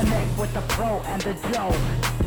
Connect with the pro and the dough.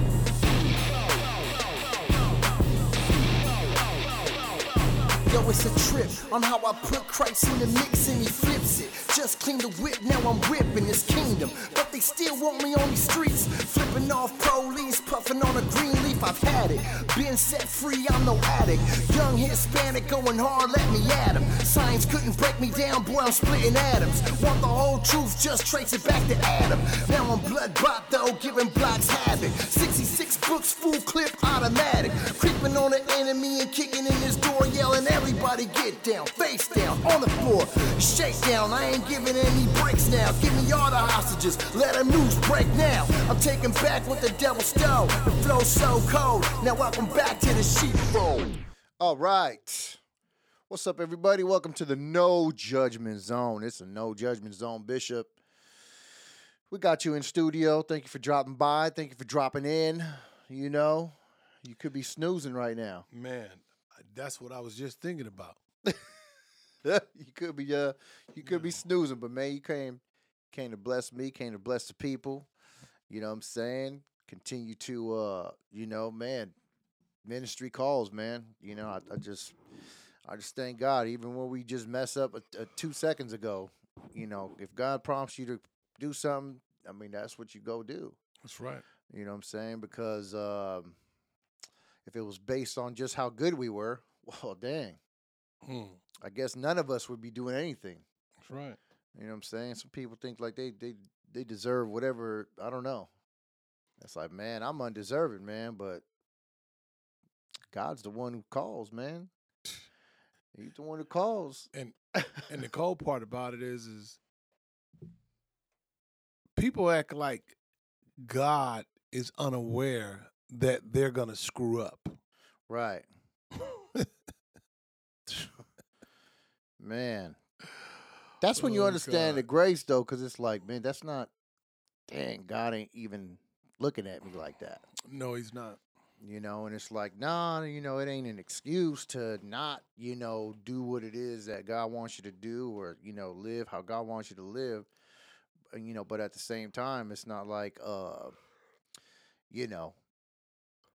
Yo, it's a trip on how I put Christ in the mix and he flips it. Just clean the whip, now I'm whipping this kingdom. But they still want me on these streets. Flipping off police, puffing on a green leaf, I've had it. Been set free, I'm no addict. Young Hispanic going hard, let me at him. Science couldn't break me down, boy, I'm splitting atoms. Want the whole truth, just trace it back to Adam. Now I'm blood bot though, giving blocks havoc. 66 books, full clip, automatic. Creeping on the enemy and kicking in his door, yelling, everybody get down, face down, on the floor. Shake down, I ain't giving any breaks now. Give me all the hostages, let them loose, break now. I'm taking back what the devil stole. The flow's so cold, now welcome back to the sheepfold. All right. What's up, everybody? Welcome to the No Judgment Zone. It's a No Judgment Zone, Bishop. We got you in studio. Thank you for dropping by. Thank you for dropping in. You know, you could be snoozing right now. Man, that's what I was just thinking about. you could be uh you could be snoozing, but man, you came came to bless me, came to bless the people. You know what I'm saying? Continue to uh, you know, man, ministry calls, man. You know, I, I just I just thank God, even when we just mess up a, a two seconds ago, you know, if God prompts you to do something, I mean that's what you go do. That's right. You know what I'm saying? Because um, if it was based on just how good we were, well, dang, Hmm, I guess none of us would be doing anything. that's right. You know what I'm saying? Some people think like they they they deserve whatever. I don't know. It's like, man, I'm undeserving, man, but God's the one who calls, man. He's the one who calls. And and the cold part about it is, is people act like God is unaware that they're gonna screw up. Right. man. That's when you Oh, understand the grace though, because it's like, man, that's not dang, God ain't even looking at me like that. No, he's not. you know and it's like nah you know it ain't an excuse to not you know do what it is that god wants you to do or you know live how god wants you to live you know but at the same time it's not like uh you know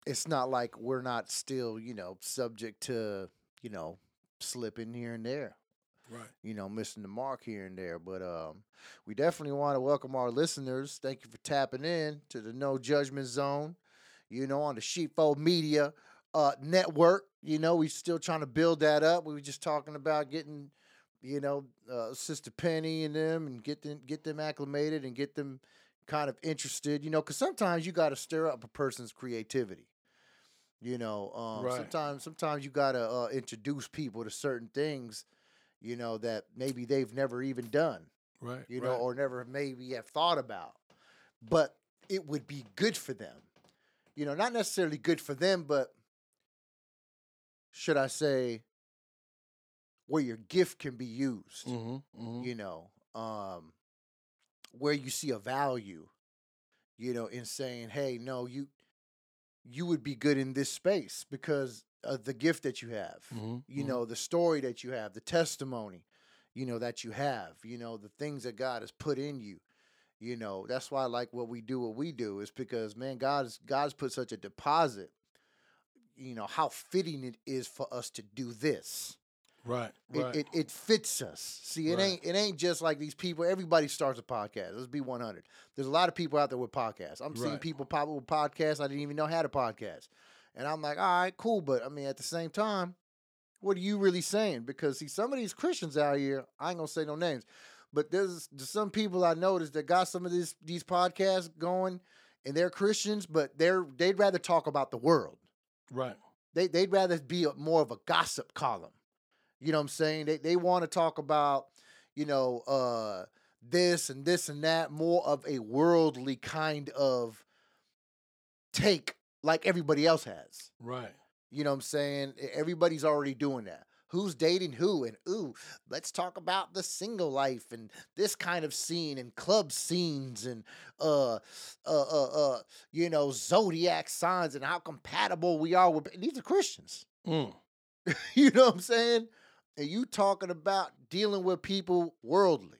it's not like we're not still you know subject to you know slipping here and there Right. you know, missing the mark here and there. But um, we definitely want to welcome our listeners. Thank you for tapping in to the No Judgment Zone. You know, on the Sheepfold Media uh, Network. You know, we're still trying to build that up. We were just talking about getting, you know, uh, Sister Penny and them, and get them get them acclimated and get them kind of interested. You know, because sometimes you got to stir up a person's creativity. You know, um, Right. sometimes sometimes you got to uh, introduce people to certain things you know, that maybe they've never even done, Right. you know, right. or never maybe have thought about. But it would be good for them. You know, not necessarily good for them, but should I say, where your gift can be used, Mhm, mhm. you know, um, where you see a value, you know, in saying, hey, no, you you would be good in this space because of the gift that you have Mhm, you mhm. know the story that you have the testimony you know that you have you know the things that god has put in you you know that's why i like what we do what we do is because man god's god's put such a deposit you know how fitting it is for us to do this Right. it, Right. it, it fits us. See, it Right. ain't it ain't just like these people. Everybody starts a podcast. Let's be one hundred. There's a lot of people out there with podcasts. I'm seeing Right. people pop up with podcasts. I didn't even know had a podcast, and I'm like, all right, cool. But I mean, at the same time, what are you really saying? Because see, some of these Christians out here, I ain't gonna say no names, but there's, there's some people I noticed that got some of this these podcasts going, and they're Christians, but they're they'd rather talk about the world. right. They they'd rather be a, more of a gossip column. You know what I'm saying? They they want to talk about, you know, uh this and this and that, more of a worldly kind of take like everybody else has. Right. You know what I'm saying? Everybody's already doing that. Who's dating who? And ooh, let's talk about the single life and this kind of scene and club scenes and uh uh uh uh you know zodiac signs and how compatible we are with these are Christians. Mm. you know what I'm saying? And you talking about dealing with people worldly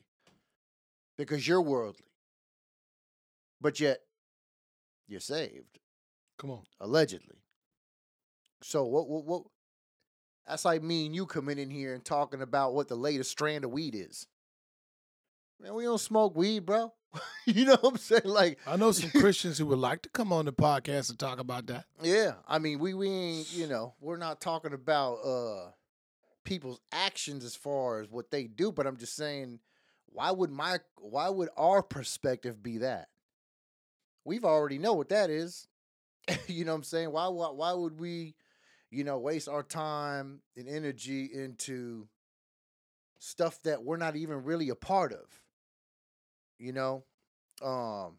because you're worldly. but yet you're saved Come on. allegedly. So what what what that's like me and you coming in here and talking about what the latest strand of weed is. Man, we don't smoke weed, bro. you know what I'm saying? Like I know some Christians who would like to come on the podcast and talk about that. Yeah, I mean, we we ain't you know we're not talking about uh people's actions as far as what they do, but I'm just saying, why would my why would our perspective be that? We've already know what that is. you know what I'm saying? Why why why would we, you know, waste our time and energy into stuff that we're not even really a part of? You know, um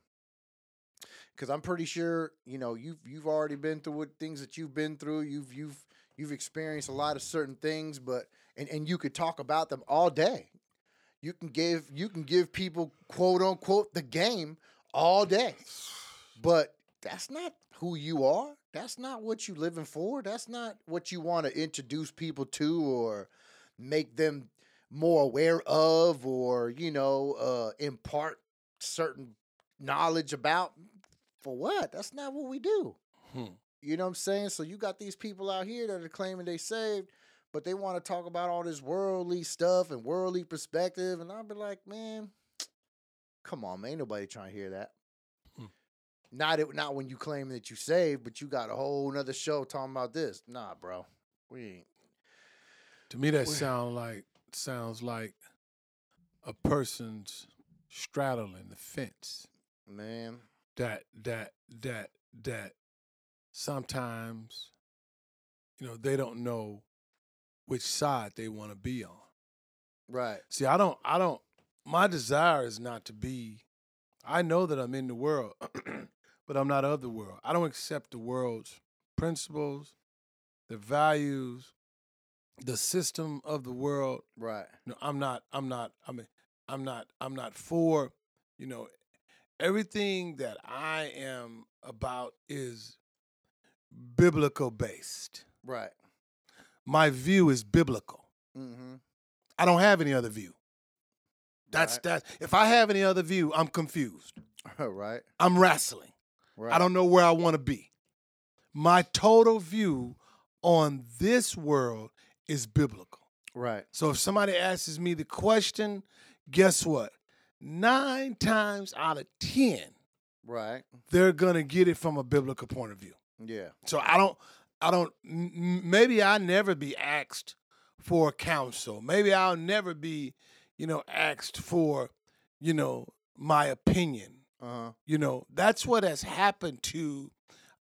because I'm pretty sure you know you've you've already been through what things that you've been through. You've you've you've experienced a lot of certain things, but and and you could talk about them all day. You can give you can give people quote unquote the game all day, but that's not who you are. That's not what you're living for. That's not what you want to introduce people to or make them more aware of or you know uh impart certain knowledge about for what? That's not what we do. Hmm. You know what I'm saying? So you got these people out here that are claiming they saved, but they want to talk about all this worldly stuff and worldly perspective, and I'll be like, man, come on, man, ain't nobody trying to hear that. Hmm. Not it, not when you claim that you saved, but you got a whole nother show talking about this. Nah, bro, we ain't. To me, that Well- sound like sounds like a person's straddling the fence. Man, That that that that sometimes, you know, they don't know which side they want to be on. right, See, I don't, I don't, my desire is not to be, I know that I'm in the world, but I'm not of the world. I don't accept the world's principles, the values, the system of the world. right, No, I'm not, I'm not, I mean, I'm not, I'm not for, you know, everything that I am about is biblical based. right. My view is biblical. Mm-hmm. I don't have any other view. That's Right. that. If I have any other view, I'm confused. right, I'm wrestling. right. I don't know where I want to be. My total view on this world is biblical. Right, So if somebody asks me the question, guess what? Nine times out of ten, right. they're gonna get it from a biblical point of view. Yeah, So I don't, I don't. Maybe I'll never be asked for counsel. Maybe I'll never be, you know, asked for, you know, my opinion. uh huh. You know, that's what has happened to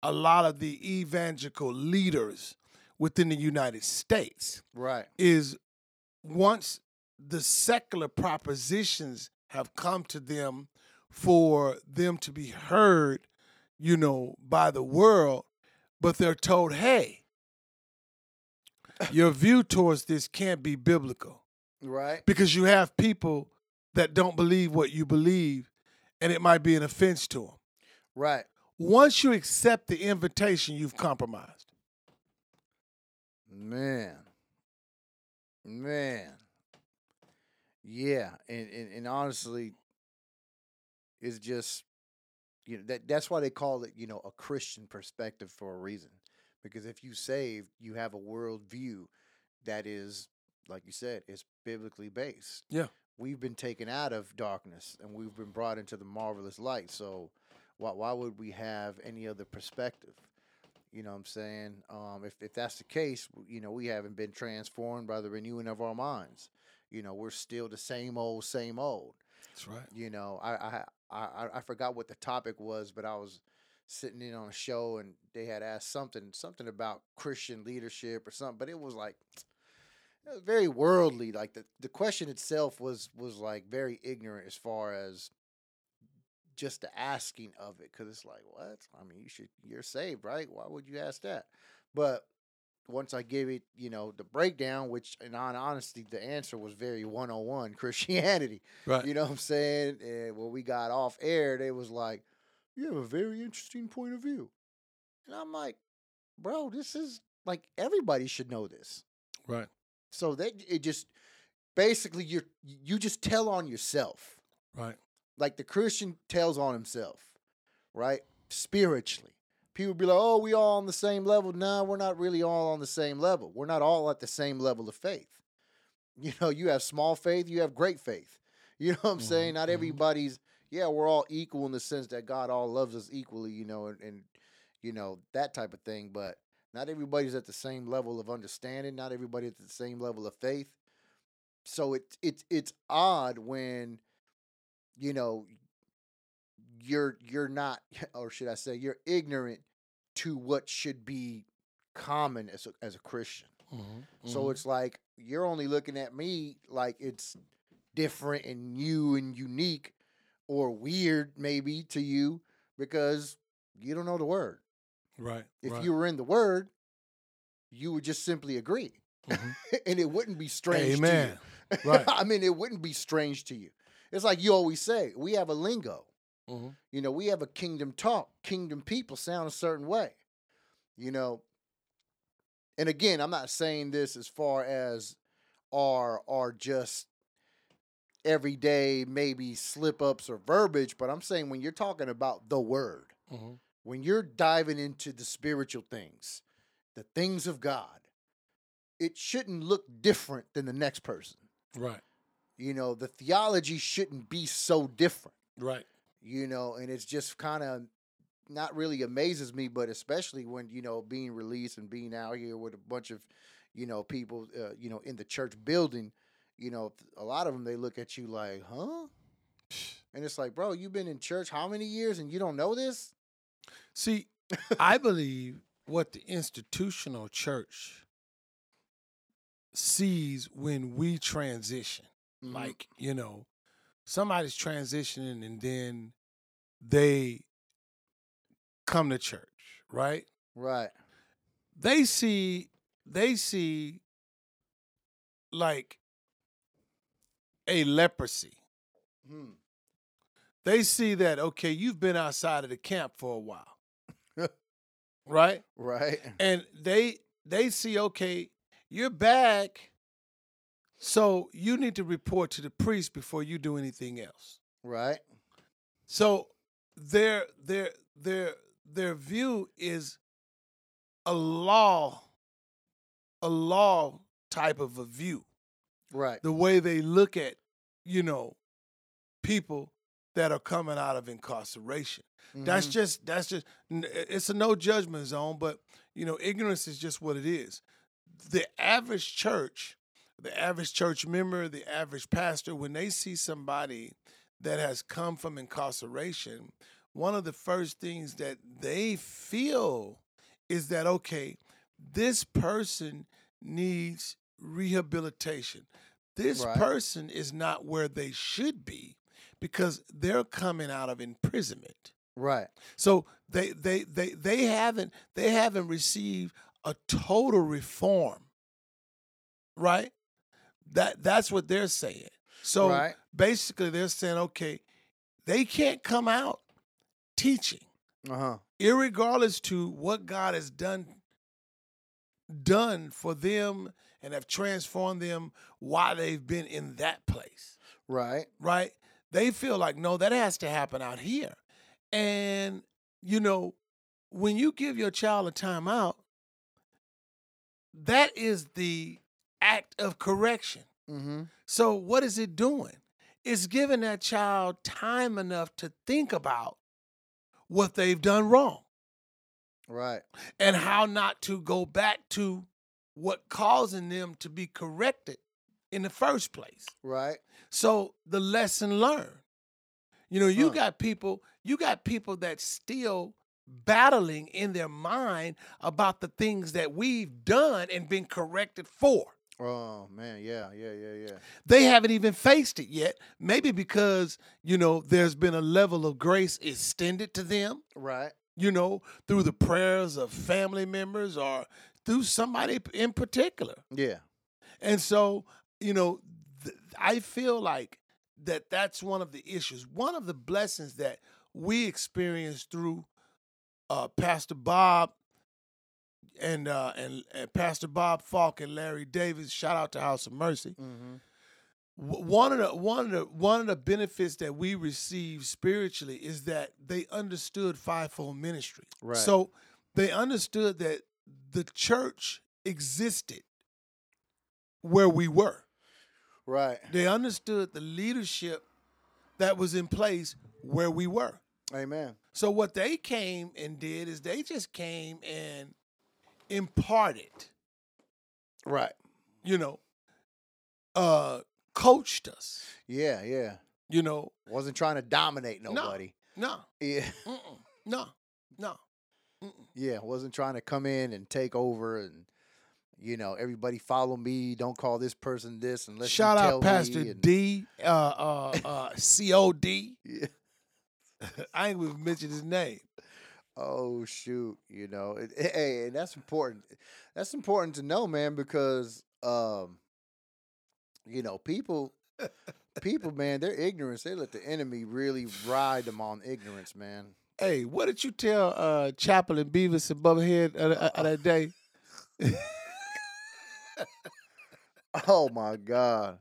a lot of the evangelical leaders within the United States. Right, Is once the secular propositions have come to them for them to be heard, you know, by the world, but they're told, hey, your view towards this can't be biblical right, because you have people that don't believe what you believe and it might be an offense to them. right. Once you accept the invitation, you've compromised. Man. Man. Yeah, and, and and honestly, it's just you know that that's why they call it you know a Christian perspective for a reason, because if you saved, you have a worldview that is like you said is biblically based. Yeah. we've been taken out of darkness and we've been brought into the marvelous light. So why why would we have any other perspective? You know what I'm saying? Um, if, if that's the case, you know, we haven't been transformed by the renewing of our minds. You know, we're still the same old, same old. That's right. You know, I I I, I- forgot what the topic was, but I was sitting in on a show and they had asked something something about Christian leadership or something, but it was like it was very worldly. Like the, the question itself was was like very ignorant as far as just the asking of it, because it's like what? I mean, you should you're saved, right? Why would you ask that? But once I give it, you know, the breakdown, which in all honesty, the answer was very one on one Christianity. Right. You know what I'm saying? And when we got off air, they was like, "You have a very interesting point of view," and I'm like, "Bro, this is like everybody should know this." Right. So that it just basically you you just tell on yourself, Right. like the Christian tells on himself. right? Spiritually. People be like, oh, we all on the same level. Nah, we're not really all on the same level. We're not all at the same level of faith. You know, you have small faith, you have great faith. You know what I'm saying? Not mhm. everybody's, yeah, we're all equal in the sense that God all loves us equally, you know, and, and you know, that type of thing. But not everybody's at the same level of understanding, not everybody at the same level of faith. So it's it's it's odd when, you know, you're you're not, or should I say, you're ignorant to what should be common as a, as a Christian. Mhm, So mhm. it's like you're only looking at me like it's different and new and unique or weird maybe to you because you don't know the word. right. If right. you were in the word, you would just simply agree. Mhm. and it wouldn't be strange Amen. to you. Right. I mean, it wouldn't be strange to you. It's like you always say, we have a lingo. Mhm. You know, we have a kingdom talk. Kingdom people sound a certain way. You know, and again, I'm not saying this as far as are are just everyday maybe slip ups or verbiage, but I'm saying when you're talking about the word, Mhm. when you're diving into the spiritual things, the things of God, it shouldn't look different than the next person. Right. You know, the theology shouldn't be so different Right. You know, and it's just kind of not really amazes me, but especially when you know being released and being out here with a bunch of you know people, uh, you know, in the church building, you know, a lot of them they look at you like, huh? And it's like, bro, you've been in church how many years and you don't know this? See, I believe what the institutional church sees when we transition. Mhm. Like, you know, somebody's transitioning and then they come to church, right? right, They see they see like a leprosy. Hmm. They see that okay, you've been outside of the camp for a while. right? right, and they they see okay you're back so you need to report to the priest before you do anything else right, so their their their their view is a law a law type of a view right, the way they look at you know people that are coming out of incarceration That's Mhm. just that's just it's a no judgment zone, but you know, ignorance is just what it is. The average church, the average church member, the average pastor, when they see somebody that has come from incarceration, one of the first things that they feel is that okay, this person needs rehabilitation. This Right. person is not where they should be because they're coming out of imprisonment. right, So they they they they haven't they haven't received a total reform. Right? That that's what they're saying. So right, basically they're saying, okay, they can't come out teaching, uh huh, irregardless to what God has done done for them and have transformed them while they've been in that place right, right? They feel like, no, that has to happen out here. And, you know, when you give your child a timeout, that is the act of correction. mm-hmm, So, what is it doing? It's giving that child time enough to think about what they've done wrong right, and how not to go back to what causing them to be corrected in the first place. right, So the lesson learned. You know, you Huh. got people, you got people that still battling in their mind about the things that we've done and been corrected for. Oh man, yeah, yeah, yeah, yeah, They haven't even faced it yet. Maybe because, you know, there's been a level of grace extended to them, right, you know, through the prayers of family members or through somebody in particular. yeah, And so, you know, th- I feel like that that's one of the issues. One of the blessings that we experienced through uh, Pastor Bob and, uh, and and Pastor Bob Falk and Larry Davis. Shout out to House of Mercy. mm-hmm, one of the one of the one of the benefits that we receive spiritually is that they understood fivefold ministry. Right. So they understood that the church existed where we were. Right. They understood the leadership that was in place where we were. Amen. So what they came and did is they just came and imparted, Right. you know, uh coached us, Yeah, yeah. you know. Wasn't trying to dominate nobody. No, Yeah. mm-mm, no, no. Mm-mm. Yeah, wasn't trying to come in and take over and you know, everybody follow me, don't call this person this unless Shout you out Pastor and, D, uh, uh, uh, COD. Yeah. I ain't even mentioned his name. Oh shoot, you know. It, hey, and that's important. That's important to know, man, because um you know, people people, man, their ignorance, they let the enemy really ride them on ignorance, man. Hey, what did you tell uh, Chaplain Beavis and Bubbahead of, of that day? Oh my God.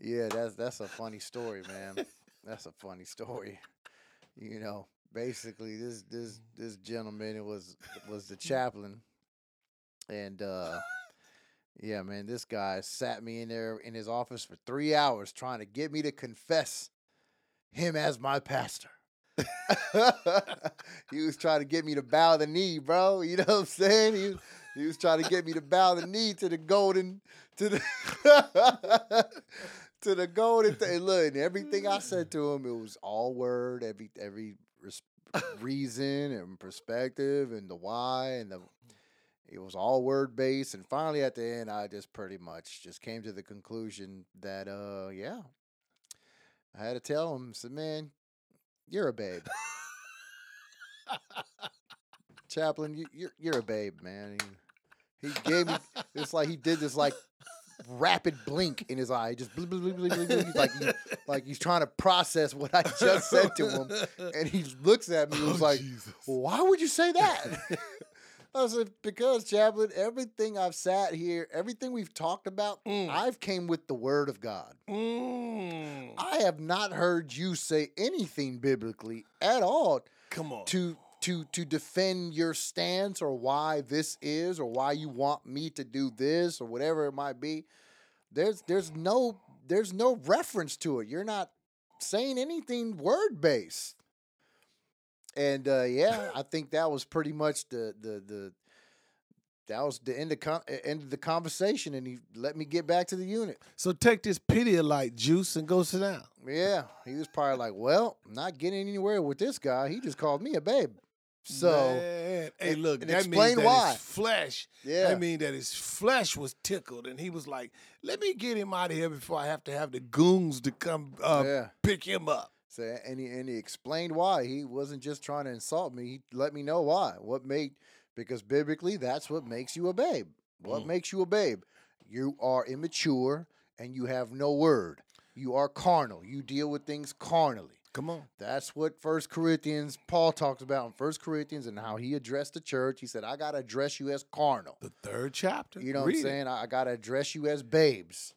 Yeah, that's that's a funny story, man. That's a funny story. You know, basically this this this gentleman was was the chaplain. And uh yeah, man, this guy sat me in there in his office for three hours trying to get me to confess him as my pastor. he was trying to get me to bow the knee, bro. You know what I'm saying? He was, he was trying to get me to bow the knee to the golden to the to the golden thing. Look, everything I said to him, it was all word, every every res- reason and perspective and the why and the it was all word based. And finally, at the end, I just pretty much just came to the conclusion that, uh, yeah, I had to tell him, said, man, you're a babe. Chaplain, you, you're you're a babe, man. He, he gave me. It's like he did this like rapid blink in his eye, just blink, blink, blink. He's like he, like he's trying to process what I just said to him, and he looks at me and was Oh, like, Jesus. "Why would you say that?" I said, "Because Chaplain, everything I've sat here, everything we've talked about, Mm. I've came with the Word of God. Mm. I have not heard you say anything biblically at all Come on. to to to defend your stance or why this is or why you want me to do this or whatever it might be there's there's no there's no reference to it. You're not saying anything word based and uh yeah i think that was pretty much the the the that was the end of con- end of the conversation and he let me get back to the unit. So take this Pedialyte juice and go sit down. yeah he was probably like well not getting anywhere with this guy. He just called me a babe so Man. hey, and- look, and that explain means that why. his flesh. Yeah. I mean that his flesh was tickled, and he was like, "Let me get him out of here before I have to have the goons to come uh, yeah pick him up." So and he and he explained why he wasn't just trying to insult me. He let me know why. What made because biblically that's what makes you a babe. What Mm. makes you a babe? You are immature and you have no word. You are carnal. You deal with things carnally. Come on. That's what First Corinthians Paul talks about in First Corinthians and how he addressed the church. He said, "I got to address you as carnal." The third chapter. You know what I'm saying? I, I got to address you as babes.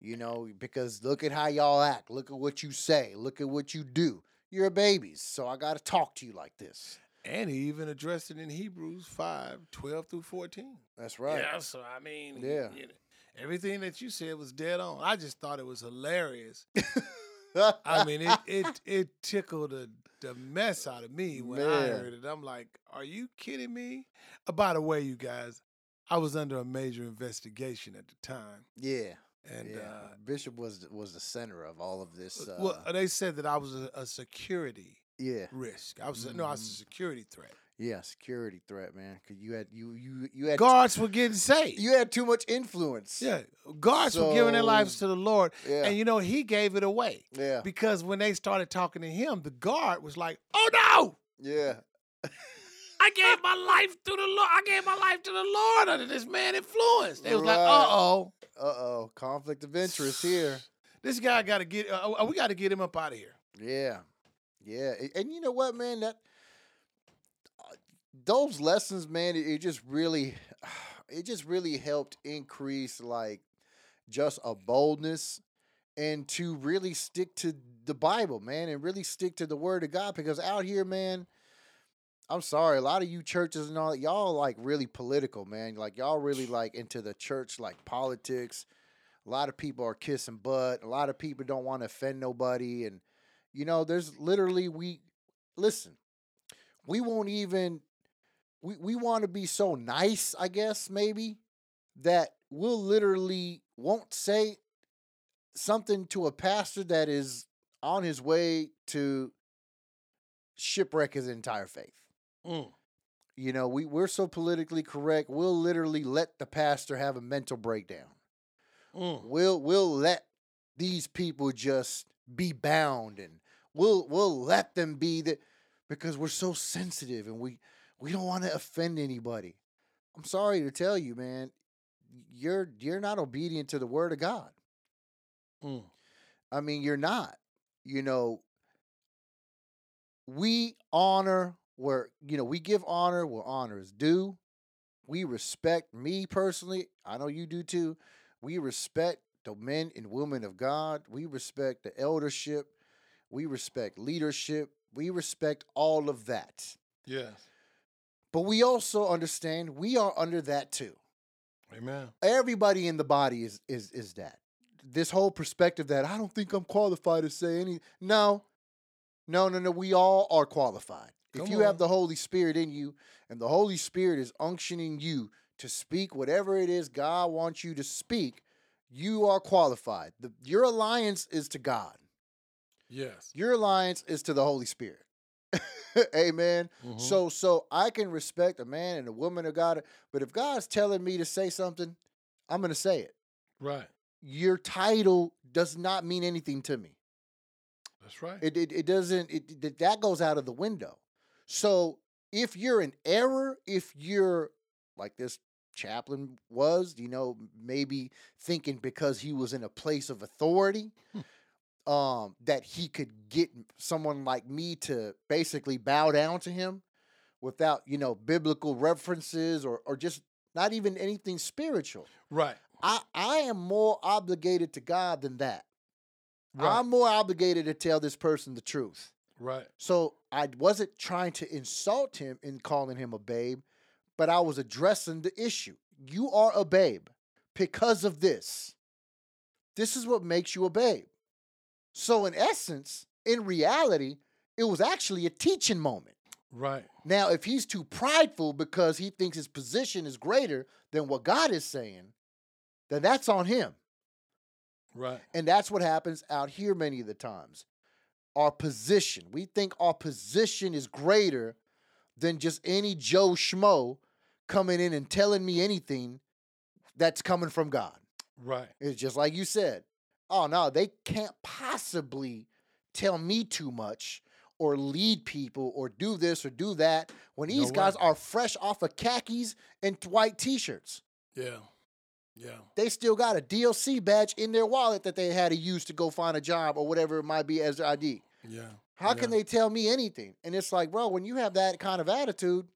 You know, because look at how y'all act. Look at what you say. Look at what you do. You're babies. So I got to talk to you like this. And he even addressed it in Hebrews 5, 12 through 14. That's right. Yeah, so I mean, Yeah. you know, everything that you said was dead on. I just thought it was hilarious. I mean, it it it tickled the, the mess out of me when I heard it. I'm like, are you kidding me? Uh, by the way, you guys, I was under a major investigation at the time, yeah. and yeah. uh, Bishop was was the center of all of this. Uh, well, they said that I was a, a security yeah. risk. I was a- no, I was a Mhm. security threat. Yeah. Security threat, man. Cause you had you you you had Guards were getting saved. you had too much influence. yeah, guards were giving their lives to the Lord, Yeah. and you know he gave it away. yeah. Because when they started talking to him, the guard was like, "Oh no, Yeah. I gave my life to the Lord. I gave my life to the Lord under this man influence." They was like, "Uh oh, Uh oh. Conflict of interest here. this guy got to get. Uh, uh, we got to get him up out of here." Yeah, yeah, and you know what, man? That those lessons, man, it, it just really, it just really helped increase like just a boldness and to really stick to the Bible, man, and really stick to the Word of God. Because out here, man, I'm sorry, a lot of you churches and all y'all like really political, man. Like y'all really like into the church like politics. A lot of people are kissing butt. A lot of people don't want to offend nobody, and you know, there's literally we listen. We won't even we we want to be so nice, I guess maybe that we'll literally won't say something to a pastor that is on his way to shipwreck his entire faith. Mm. You know, we, we're so politically correct, we'll literally let the pastor have a mental breakdown. Mm. We'll we'll let these people just be bound and we'll we'll let them be that because we're so sensitive and we we don't want to offend anybody. I'm sorry to tell you, man, you're you're not obedient to the word of God. Mm. I mean, you're not. You know, we honor where, you know, we give honor where honor is due. We respect me personally. I know you do too. We respect the men and women of God. We respect the eldership. We respect leadership. We respect all of that. Yes. But we also understand we are under that too. Amen. everybody in the body is is is that. This whole perspective that I don't think I'm qualified to say any no. No no no we all are qualified. If Come you have the Holy Spirit in you and the Holy Spirit is unctioning you to speak whatever it is God wants you to speak you are qualified. The, your alliance is to God. Yes. your alliance is to the Holy Spirit amen Mhm. so so I can respect a man and a woman of God, but if God's telling me to say something, I'm gonna say it. right. Your title does not mean anything to me. That's right. It it, it doesn't it, it- that goes out of the window. So if you're in error, if you're like this chaplain was, you know, maybe thinking because he was in a place of authority, um, that he could get someone like me to basically bow down to him without, you know, biblical references or or just not even anything spiritual. right. I, I am more obligated to God than that. Right. I'm more obligated to tell this person the truth. right. So I wasn't trying to insult him in calling him a babe, but I was addressing the issue. You are a babe because of this. This is what makes you a babe. So, in essence, in reality, it was actually a teaching moment. Right. Now, if he's too prideful because he thinks his position is greater than what God is saying, then that's on him. Right. And that's what happens out here many of the times. Our position. We think our position is greater than just any Joe Schmo coming in and telling me anything that's coming from God. Right. It's just like you said. Oh, no, they can't possibly tell me too much or lead people or do this or do that when No these guys way. are fresh off of khakis and white t shirts. Yeah. Yeah. They still got a DLC badge in their wallet that they had to use to go find a job or whatever it might be as their ID. Yeah. How can they tell me anything? And it's like, bro, when you have that kind of attitude,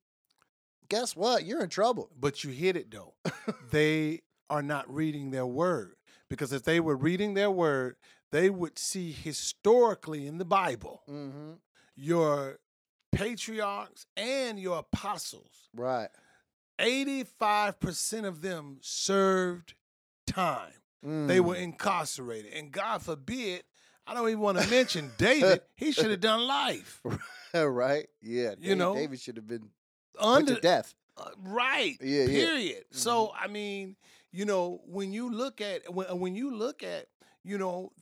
guess what? You're in trouble. But you hit it though. they are not reading their word. Because if they were reading their word, they would see historically in the Bible Mm-hmm. your patriarchs and your apostles. Right. 85% of them served time. They were incarcerated. And God forbid, I don't even want to mention David. He should have done life. Mm. right. Yeah. You Dave- know, David should have been put Under to death. Uh, right. Yeah, yeah. Period. So I mean, you know, when you look at when when you look at you know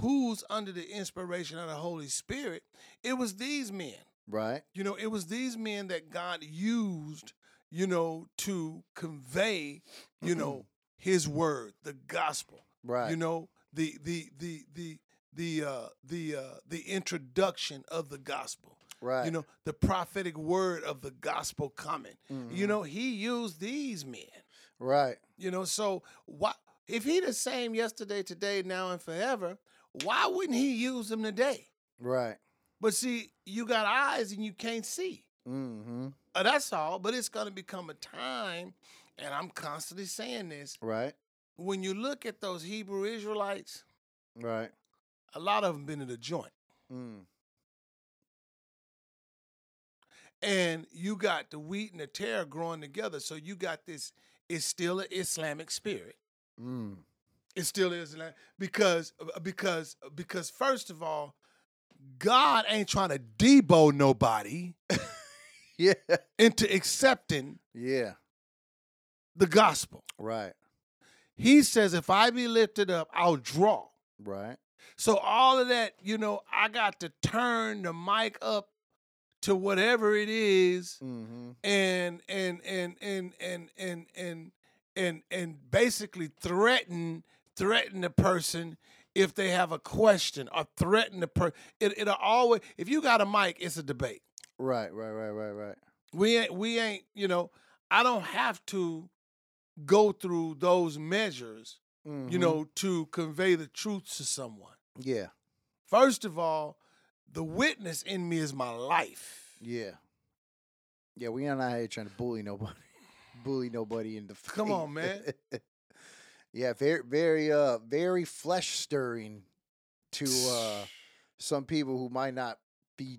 who's under the inspiration of the Holy Spirit, it was these men. Right. You know, it was these men that God used, you know, to convey, you know, His word, the gospel. Right. You know, the the the the the uh the uh the introduction of the gospel right. you know the prophetic word of the gospel coming you Mhm. know he used these men Right. you know so why if he the same yesterday today now and forever why wouldn't he use them today Right. but see you got eyes and you can't see Mm-hmm. Uh, that's all but it's going to become a time and i'm constantly saying this Right. when you look at those hebrew israelites Right. A lot of them been in the joint. Mm. and you got the wheat and the tare growing together. So you got this. It's still an Islamic spirit. Mm. It still is because because because first of all, God ain't trying to debo nobody Yeah. into accepting Yeah. the gospel. Right. He says, if I be lifted up, I'll draw. Right. So all of that, you know, I got to turn the mic up to whatever it is mm-hmm. and, and, and and and and and and and basically threaten threaten the person if they have a question or threaten the person it, it'll always if you got a mic it's a debate right right right right right we ain't we ain't you know i don't have to go through those measures mm-hmm. you know to convey the truth to someone yeah first of all the witness in me is my life. Yeah. Yeah. We are not out here trying to bully nobody. bully nobody in the. Come on, man. yeah. Very. Very. Uh. Very flesh stirring to uh some people who might not be,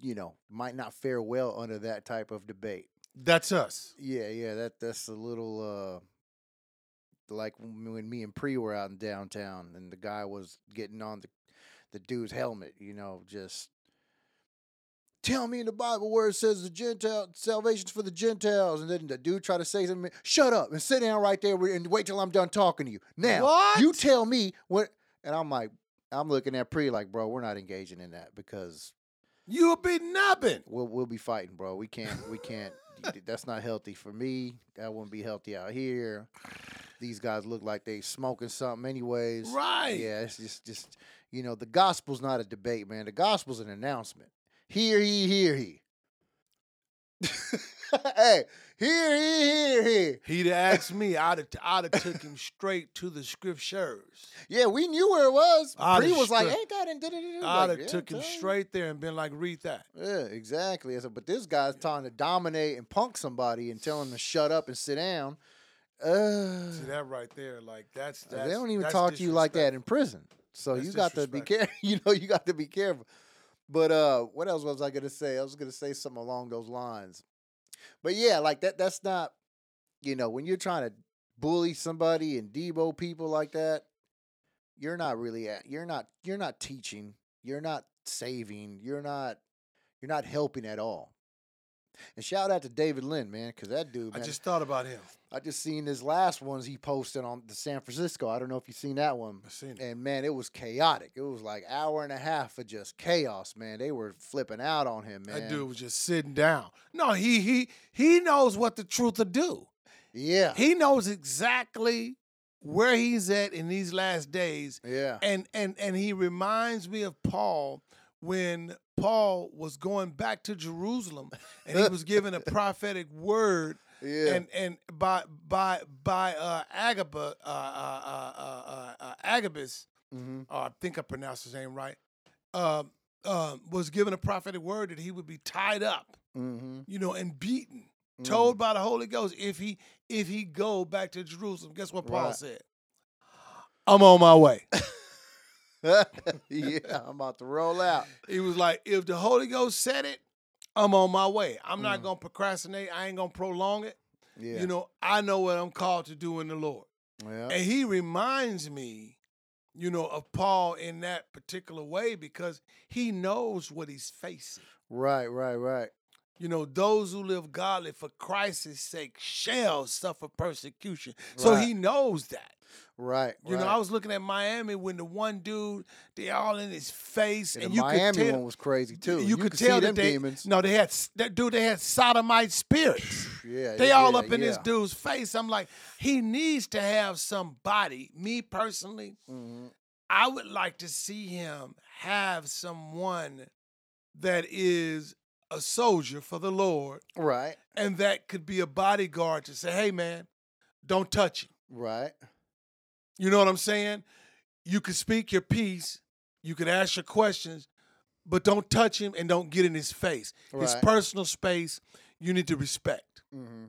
you know, might not fare well under that type of debate. That's us. Yeah, yeah, that that's a little uh like when when me and Pre were out in downtown and the guy was getting on the the dude's helmet, you know, just tell me in the Bible where it says the Gentile salvation's for the Gentiles, and then the dude tried to say something. Shut up and sit down right there and wait till I'm done talking to you. Now What? you tell me what, and I'm like, I'm looking at Pre like, bro, we're not engaging in that because You'll be nubbing. we'll we'll be fighting, bro. We can't we can't. that's not healthy for me. That wouldn't be healthy out here. These guys look like they smoking something, anyways. Right. Yeah, it's just just you know the gospel's not a debate, man. The gospel's an announcement. Hear he, hear he. hey, hear ye, hear he. He'd have asked me, I'd have, I'd have took him straight to the scriptures. Yeah, we knew where it was. Have was like, ain't that in? I'd Like, have "Yeah, took him straight there and been like, read that. Yeah, exactly. I said, but this guy's trying to dominate and punk somebody and tell him to shut up and sit down. Uh, See that right there, like that's, they don't even talk to you like that in prison. So That's you got to be careful. You know, you got to be careful. But uh, what else was I gonna say? I was gonna say something along those lines. But yeah, like that. That's not. You know, when you're trying to bully somebody and debo people like that, you're not really at. You're not. You're not teaching. You're not saving. You're not. You're not helping at all. And shout out to David Lynn, man, because that dude, I just thought about him. I just seen his last ones he posted on the San Francisco. I don't know if you've seen that one. I seen it. And man, it was chaotic. It was like hour and a half of just chaos, man. They were flipping out on him, man. That dude was just sitting down. No, he he he knows what the truth will do. Yeah. He knows exactly where he's at in these last days. Yeah. And and and he reminds me of Paul when Paul was going back to Jerusalem and he was given a prophetic word Yeah. and and by by by uh Agabus uh uh uh uh, uh, uh Agabus mm-hmm. uh, I think I pronounced his name right um um was given a prophetic word that he would be tied up Mm-hmm. you know and beaten told by the Holy Ghost if he if he go back to Jerusalem guess what Paul Right. said I'm on my way yeah, I'm about to roll out. he was like if the Holy Ghost said it I'm on my way I'm not Mm. going to procrastinate I ain't going to prolong it Yeah. you know I know what I'm called to do in the Lord yeah. And he reminds me, you know, of Paul in that particular way because he knows what he's facing. Right, right, right. You know, those who live godly for Christ's sake shall suffer persecution. So he knows that. Right. You know. I was looking at Miami when the one dude, they all in his face, And and, the you Miami could tell, one was crazy too. You, could see tell them that they, demons. no, they had that dude. They had sodomite spirits. Yeah, They yeah, all up in this dude's face. I'm like, he needs to have somebody. Me personally, Mhm. I would like to see him have someone that is a soldier for the Lord Right, and that could be a bodyguard to say, hey, man, don't touch him. right. You know what I'm saying? You could speak your piece, you could ask your questions, but don't touch him and don't get in his face. His personal space, you need to respect. Mm-hmm.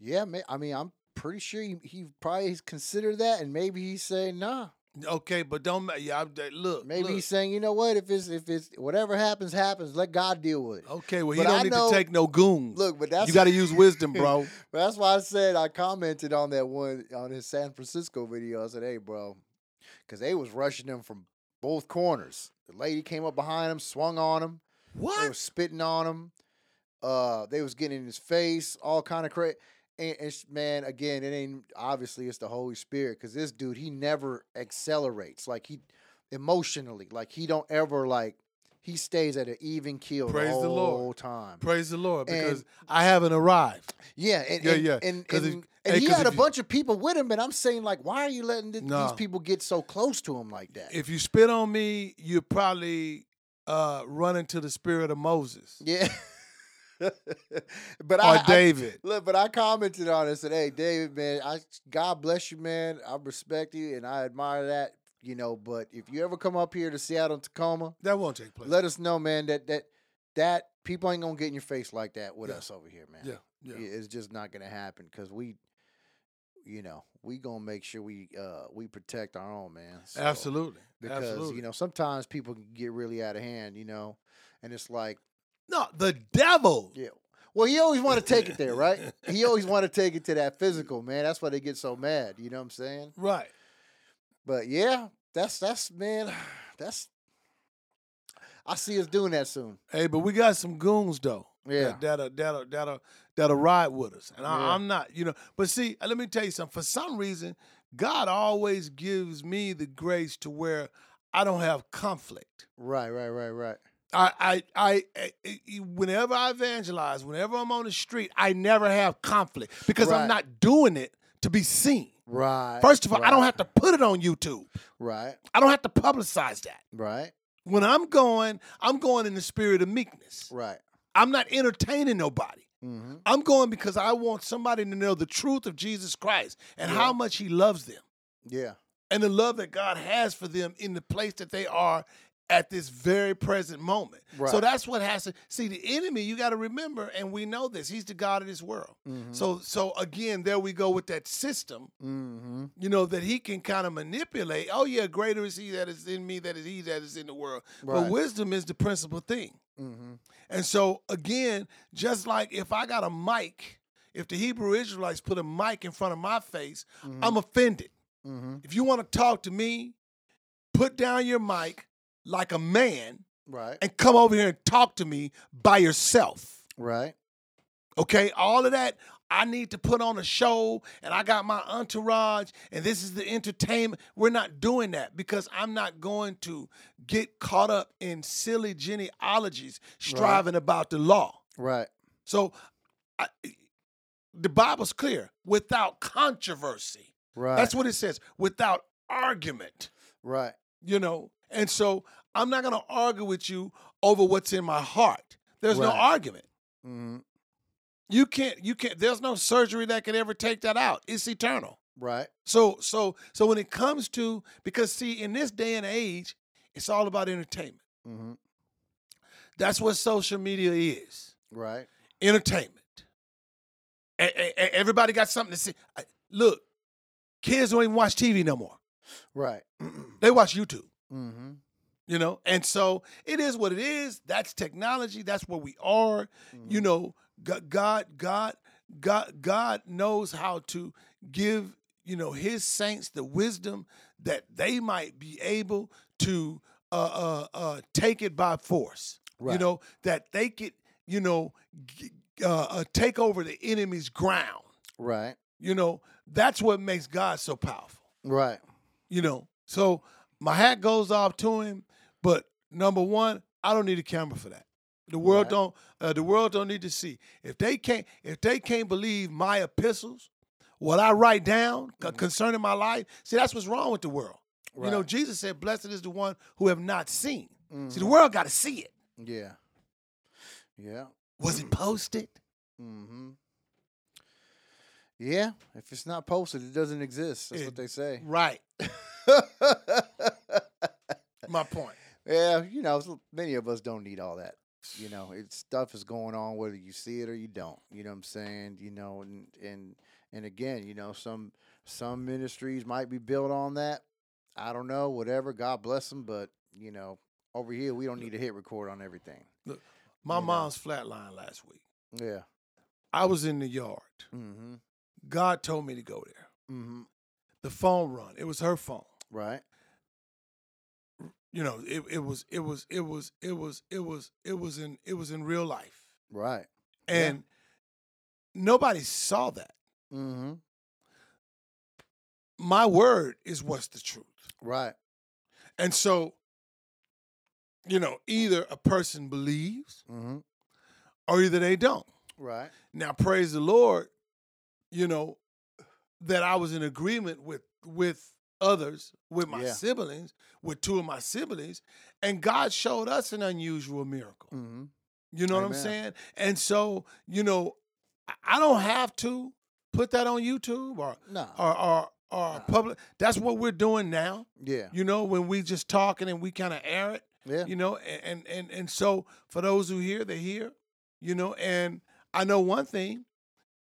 Yeah. I mean, I'm pretty sure he, he probably considered that, and maybe he said, "Nah, Okay, but don't yeah. Look, Maybe look. he's saying, you know what? If it's if it's whatever happens, happens. Let God deal with it. okay. Well, he don't I need know- to take no goons. Look, but that's you got to use wisdom, bro. But that's why I said I commented on that one on his San Francisco video. I said, "Hey, bro," because they was rushing him from both corners. The lady came up behind him, swung on him. What? They was spitting on him. Uh, they was getting in his face, all kind of crazy. And, man, again, it ain't obviously it's the Holy Spirit because this dude he never accelerates like he emotionally, like he don't ever like he stays at an even keel Praise the the whole Lord. time. Praise the Lord, because And- I haven't arrived. Yeah, and Yeah, yeah, and, and, if- and hey, he had a you- bunch of people with him, and I'm saying like, why are you letting th- No. these people get so close to him like that? If you spit on me, you probably uh, run into the spirit of Moses yeah, but I, I David. look, but I commented on it. And said, "Hey, David, man, I God bless you, man. I respect you, and I admire that, you know. But if you ever come up here to Seattle, and Tacoma, that won't take place. let us know, man. That that that people ain't gonna get in your face like that with Yeah. us over here, man. yeah, yeah. Yeah, it's just not gonna happen because we, you know, we gonna make sure we uh we protect our own man. So- Absolutely. because Absolutely. you know sometimes people can get really out of hand, you know, and it's like, no, the devil. yeah, well, he always want to take it there, right? he always want to take it to that physical, man. That's why they get so mad. You know what I'm saying? Right. But yeah, that's that's man, that's. I see us doing that soon. Hey, but we got some goons though. Yeah. That, that'll that'll that'll that'll ride with us. And. I, I'm not, you know. But see, uh, let me tell you something. For some reason, God always gives me the grace to where I don't have conflict. Right, right, right, right. I, I, I, I- I- whenever I evangelize, whenever I'm on the street, I never have conflict because Right. I'm not doing it to be seen. Right. First of all, I don't have to put it on YouTube. Right, I don't have to publicize that. right, When I'm going, I'm going in the spirit of meekness. right. I'm not entertaining nobody. Mm-hmm. I'm going because I want somebody to know the truth of Jesus Christ and Yeah. how much He loves them Yeah. and the love that God has for them in the place that they are at this very present moment. So that's what has to see the enemy. You got to remember, and we know this. He's the God of this world. Mm-hmm. So, so again, there we go with that system. mm-hmm. You know that he can kind of manipulate. Oh yeah, greater is He that is in me that is He that is in the world. But wisdom is the principal thing. Mm-hmm. And so again, just like if I got a mic, if the Hebrew Israelites put a mic in front of my face, I'm offended. Mm-hmm. If you want to talk to me, put down your mic like a man Right. and come over here and talk to me by yourself. Right. Okay, all of that. I need to put on a show and I got my entourage and this is the entertainment. We're not doing that because I'm not going to get caught up in silly genealogies striving about the law. Right. So I, the Bible's clear without controversy. Right. That's what it says without argument, right. you know. And so I'm not going to argue with you over what's in my heart. There's no argument. Mm-hmm. You can't you can't there's no surgery that can ever take that out. It's eternal. Right. So so so when it comes to because see in this day and age, it's all about entertainment. Mm-hmm. That's what social media is. Right. Entertainment. E- e- everybody got something to see. Look, kids don't even watch TV no more. Right. They watch YouTube. Mm-hmm. You know, and so it is what it is. That's technology. That's where we are. Mm-hmm. You know, God, God, God, God knows how to give you know His saints the wisdom that they might be able to uh, uh, uh, take it by force. Right. You know that they could you know g- uh, uh, take over the enemy's ground. Right. You know that's what makes God so powerful Right. you know. So my hat goes off to him, but number one, I don't need a camera for that. The world Right. don't. Uh, the world don't need to see. If they can't, if they can't believe my epistles, what I write down co- concerning my life, see that's what's wrong with the world. You know, Jesus said, "Blessed is the one who have not seen." Mm-hmm. See, the world got to see it. Yeah. Yeah. Was it posted? Mm-hmm. Yeah. If it's not posted, it doesn't exist. That's It- what they say. Right. My point. yeah, you know, many of us don't need all that. You know, it's stuff is going on whether you see it or you don't. You know what I'm saying? You know, and and and again, you know, some some ministries might be built on that, I don't know, whatever. God bless them, but you know, over here we don't need to hit record on everything. Look, my You know. mom's flatline last week. Yeah. I was in the yard. Mm-hmm. God told me to go there. Mm-hmm. The phone run. It was her phone. Right. You know, it, it was it was it was it was it was it was in it was in real life. Right. Yeah. And nobody saw that. Mm-hmm. My word is what's the truth. Right. And so, you know, either a person believes Mm-hmm. or either they don't. Right. Now, praise the Lord, you know, that I was in agreement with with others, with my Yeah. siblings, with two of my siblings, and God showed us an unusual miracle. Mm-hmm. You know what I'm saying? And so, you know, I- don't have to put that on YouTube or No. or or, or public. That's what we're doing now. yeah. You know, when we just talking and we kind of air it. Yeah. You know, a- and and and so for those who hear, they hear. You know, and I know one thing: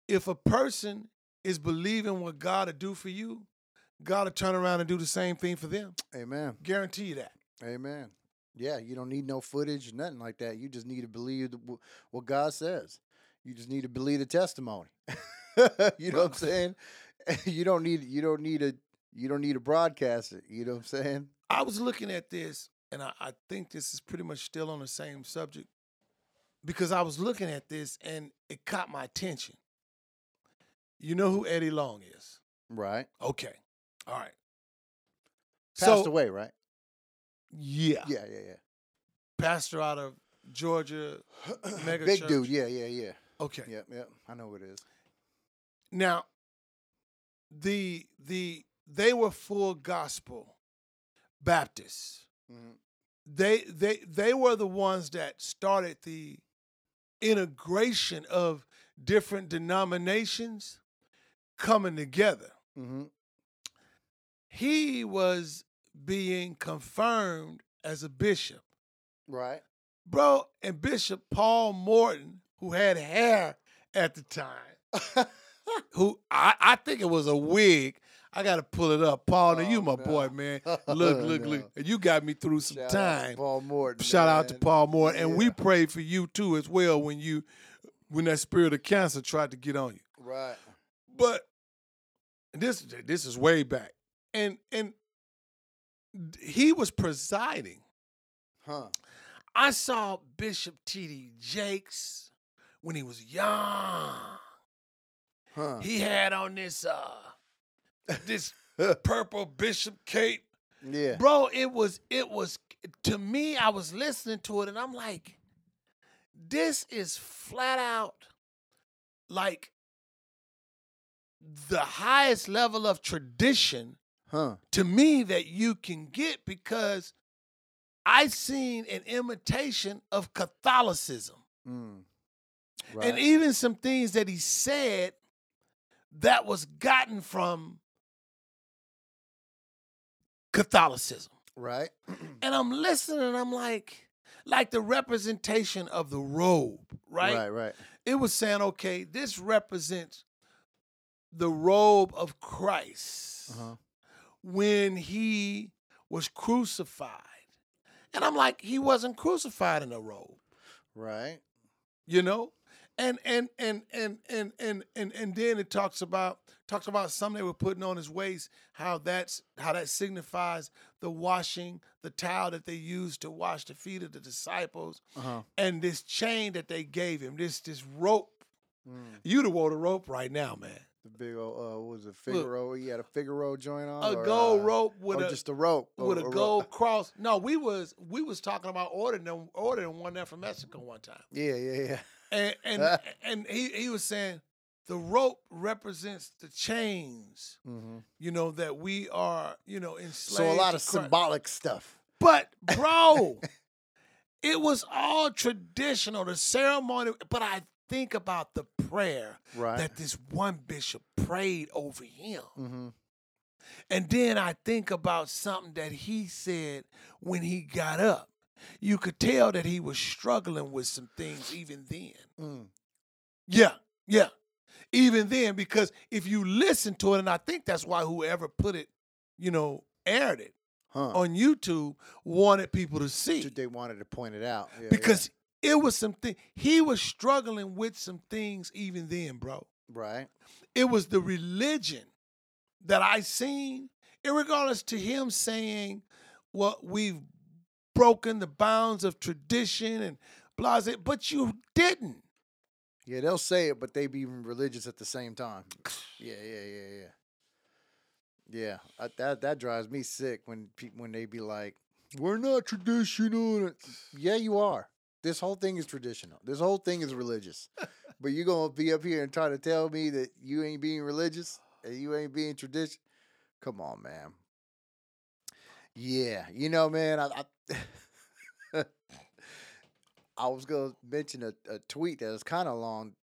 if a person is believing what God will do for you, God will turn around and do the same thing for them. Amen. Guarantee you that. Amen. Yeah, you don't need no footage, nothing like that. You just need to believe what God says. You just need to believe the testimony. you know what I'm saying? You don't need you don't need a you don't need to broadcast it. You know what I'm saying? I was looking at this, and I, I think this is pretty much still on the same subject because I was looking at this and it caught my attention. You know who Eddie Long is? Right. Okay. All right. Passed so, away, right? Yeah. Yeah, yeah, yeah. Pastor out of Georgia. Mega Big church. dude. Yeah, yeah, yeah. Okay. Yep, yep. I know what it is. Now, the the they were full gospel Baptists. Mhm. They they they were the ones that started the integration of different denominations coming together. Mm-hmm. He was being confirmed as a bishop. Right. Bro, and Bishop Paul Morton, who had hair at the time, who I, I think it was a wig. I got to pull it up. Paul, now you Oh, my no. boy, man. Look, look, No. look. You got me through some Shout time. Paul Morton. Shout out to. Paul Morton. And we prayed for you too as well when you when that spirit of cancer tried to get on you. Right. But this this is way back. And and he was presiding. Huh. I saw Bishop T.D. Jakes when he was young. Huh. He had on this uh this purple bishop cape. yeah. Bro, it was it was to me, I was listening to it and I'm like, this is flat out like the highest level of tradition Huh. to me that you can get because I seen an imitation of Catholicism. Mm. And even some things that he said that was gotten from Catholicism. right. And I'm listening and I'm like, like the representation of the robe, right? Right. Right. It was saying, okay, this represents the robe of Christ Uh-huh. when he was crucified. And I'm like, he wasn't crucified in a robe. Right. you know and and and and and and and, and then it talks about talks about something they were putting on his waist how that's how that signifies the washing the towel that they used to wash the feet of the disciples Uh-huh. and this chain that they gave him this this rope Mm. you'd have wore the rope right now man The big old uh what was it Figaro? He had a Figaro joint on. a or, gold uh, rope with a just a rope. with or a gold cross no we was we was talking about ordering them ordering one there from mexico one time Yeah, yeah, yeah. and and and he, he was saying the rope represents the chains hmm you know that we are you know enslaved So a lot of symbolic stuff. but bro it was all traditional the ceremony but i think about the prayer Right. that this one bishop prayed over him mm-hmm. and then i think about something that he said when he got up you could tell that he was struggling with some things even then Mm. Yeah, yeah. Even then, because if you listen to it, and I think that's why whoever put it, you know, aired it Huh. on YouTube wanted people to see They wanted to point it out. Yeah, yeah. because it was something he was struggling with some things even then, bro. right. It was the religion that I seen, irregardless to him saying, "Well, we've broken the bounds of tradition and blah." blah," But you didn't. Yeah, they'll say it, but they be religious at the same time. Yeah, yeah, yeah, yeah. Yeah, I, that that drives me sick when people when they be like, "We're not traditional." yeah, you are. This whole thing is traditional. This whole thing is religious. but you gonna be up here and try to tell me that you ain't being religious and you ain't being tradition? Come on, man. Yeah, you know, man. I I, I was gonna mention a, a tweet that is kind of along,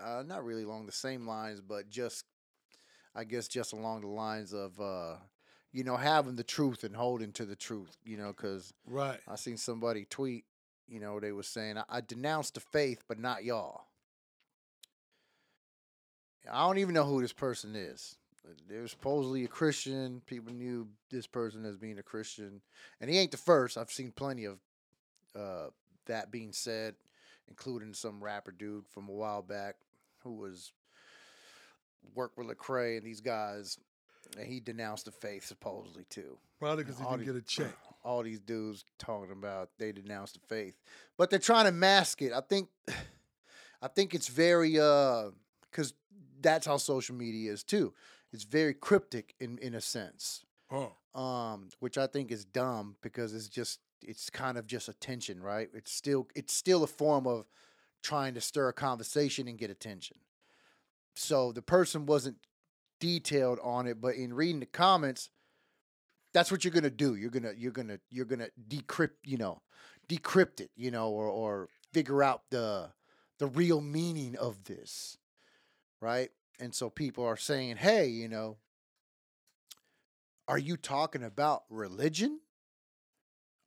uh, not really along the same lines, but just, I guess, just along the lines of, uh, you know, having the truth and holding to the truth. You know, because Right. I seen somebody tweet, you know, they were saying, I, I denounce the faith, but not y'all. I don't even know who this person is. They're supposedly a Christian. People knew this person as being a Christian. And he ain't the first. I've seen plenty of uh, that being said, including some rapper dude from a while back who was worked with Lecrae and these guys. And he denounced the faith supposedly too Probably because he didn't get a check. All these dudes talking about they denounce the faith, but they're trying to mask it. I think, I think it's very uh, because that's how social media is too. It's very cryptic in in a sense, Huh. um, which I think is dumb because it's just it's kind of just attention, right? It's still it's still a form of trying to stir a conversation and get attention. So the person wasn't detailed on it, but in reading the comments, that's what you're gonna do. You're gonna you're gonna you're gonna decrypt, you know, decrypt it, you know, or or figure out the the real meaning of this, right? And so people are saying, "Hey, you know, are you talking about religion?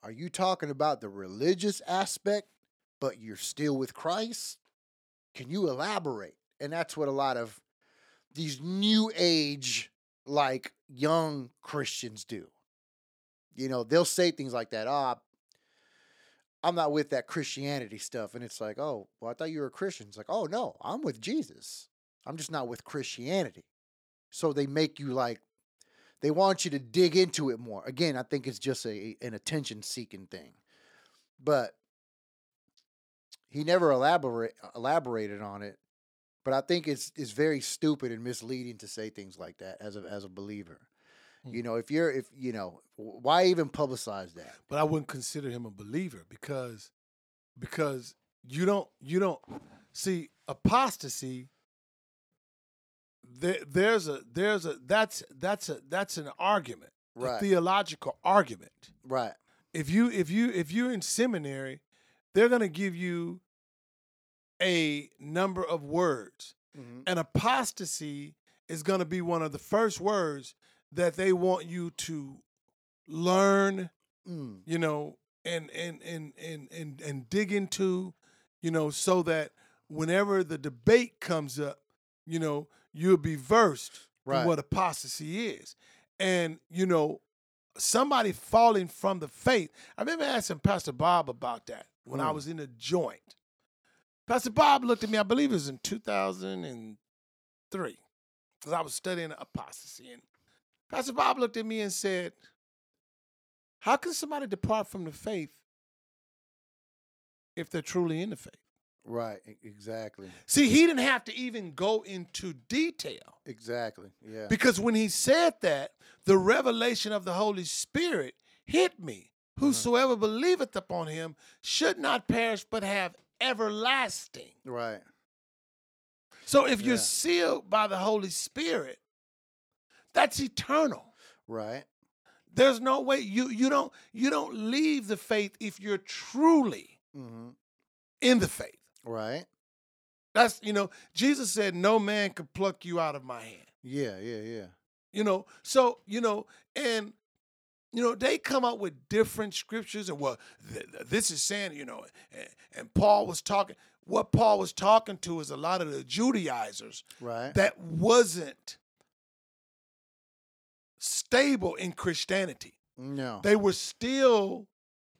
Are you talking about the religious aspect, but you're still with Christ? Can you elaborate?" And that's what a lot of these new age like young Christians do. You know, they'll say things like that. Oh, I'm not with that Christianity stuff. And it's like, oh, well, I thought you were a Christian. It's like, oh, no, I'm with Jesus. I'm just not with Christianity. So they make you like, they want you to dig into it more. Again, I think it's just a an attention seeking thing. But he never elaborate elaborated on it. But I think it's it's very stupid and misleading to say things like that as a as a believer. You know, if you're if you know, why even publicize that? but I wouldn't consider him a believer because because you don't you don't see apostasy there, there's a there's a that's that's a that's an argument a Right. theological argument Right. if you if you if you're in seminary they're going to give you a number of words Mhm. and apostasy is going to be one of the first words that they want you to learn Mm. you know, and and and and and and dig into, you know, so that whenever the debate comes up, you know, you'll be versed Right. in what apostasy is. And, you know, somebody falling from the faith. I remember asking Pastor Bob about that when I Mm. was in a joint. Pastor Bob looked at me, I believe it was in 2003, because I was studying apostasy. And Pastor Bob looked at me and said, How can somebody depart from the faith if they're truly in the faith? Right. Exactly. See, he didn't have to even go into detail Exactly. Yeah. because when he said that, the revelation of the Holy Spirit hit me. Uh-huh. Whosoever believeth upon him should not perish but have everlasting. right. So if you're sealed by the Holy Spirit, that's eternal. Right. There's no way you you don't you don't leave the faith if you're truly hmm in the faith. Right. That's you know, Jesus said, No man could pluck you out of my hand. Yeah. Yeah. Yeah. You know, so you know, and you know, they come up with different scriptures and well, th- th- this is saying, you know, and, and Paul was talking. What Paul was talking to is a lot of the Judaizers Right. that wasn't stable in Christianity. No. They were still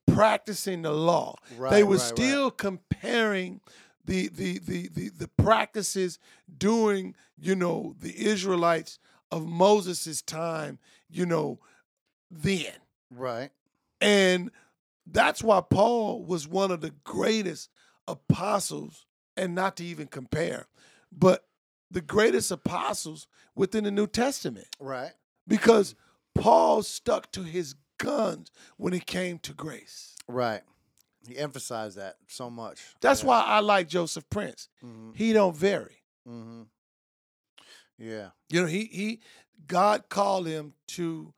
practicing the law. they were right, right. still comparing the, the the the the practices during, you know, the Israelites of Moses' time, you know, then. right. And that's why Paul was one of the greatest apostles, and not to even compare, but the greatest apostles within the New Testament Right. Because Paul stuck to his guns when it came to grace. Right. He emphasized that so much. That's why I like Joseph Prince. Mm-hmm. He don't vary. Mm-hmm. Yeah. You know, he he God called him to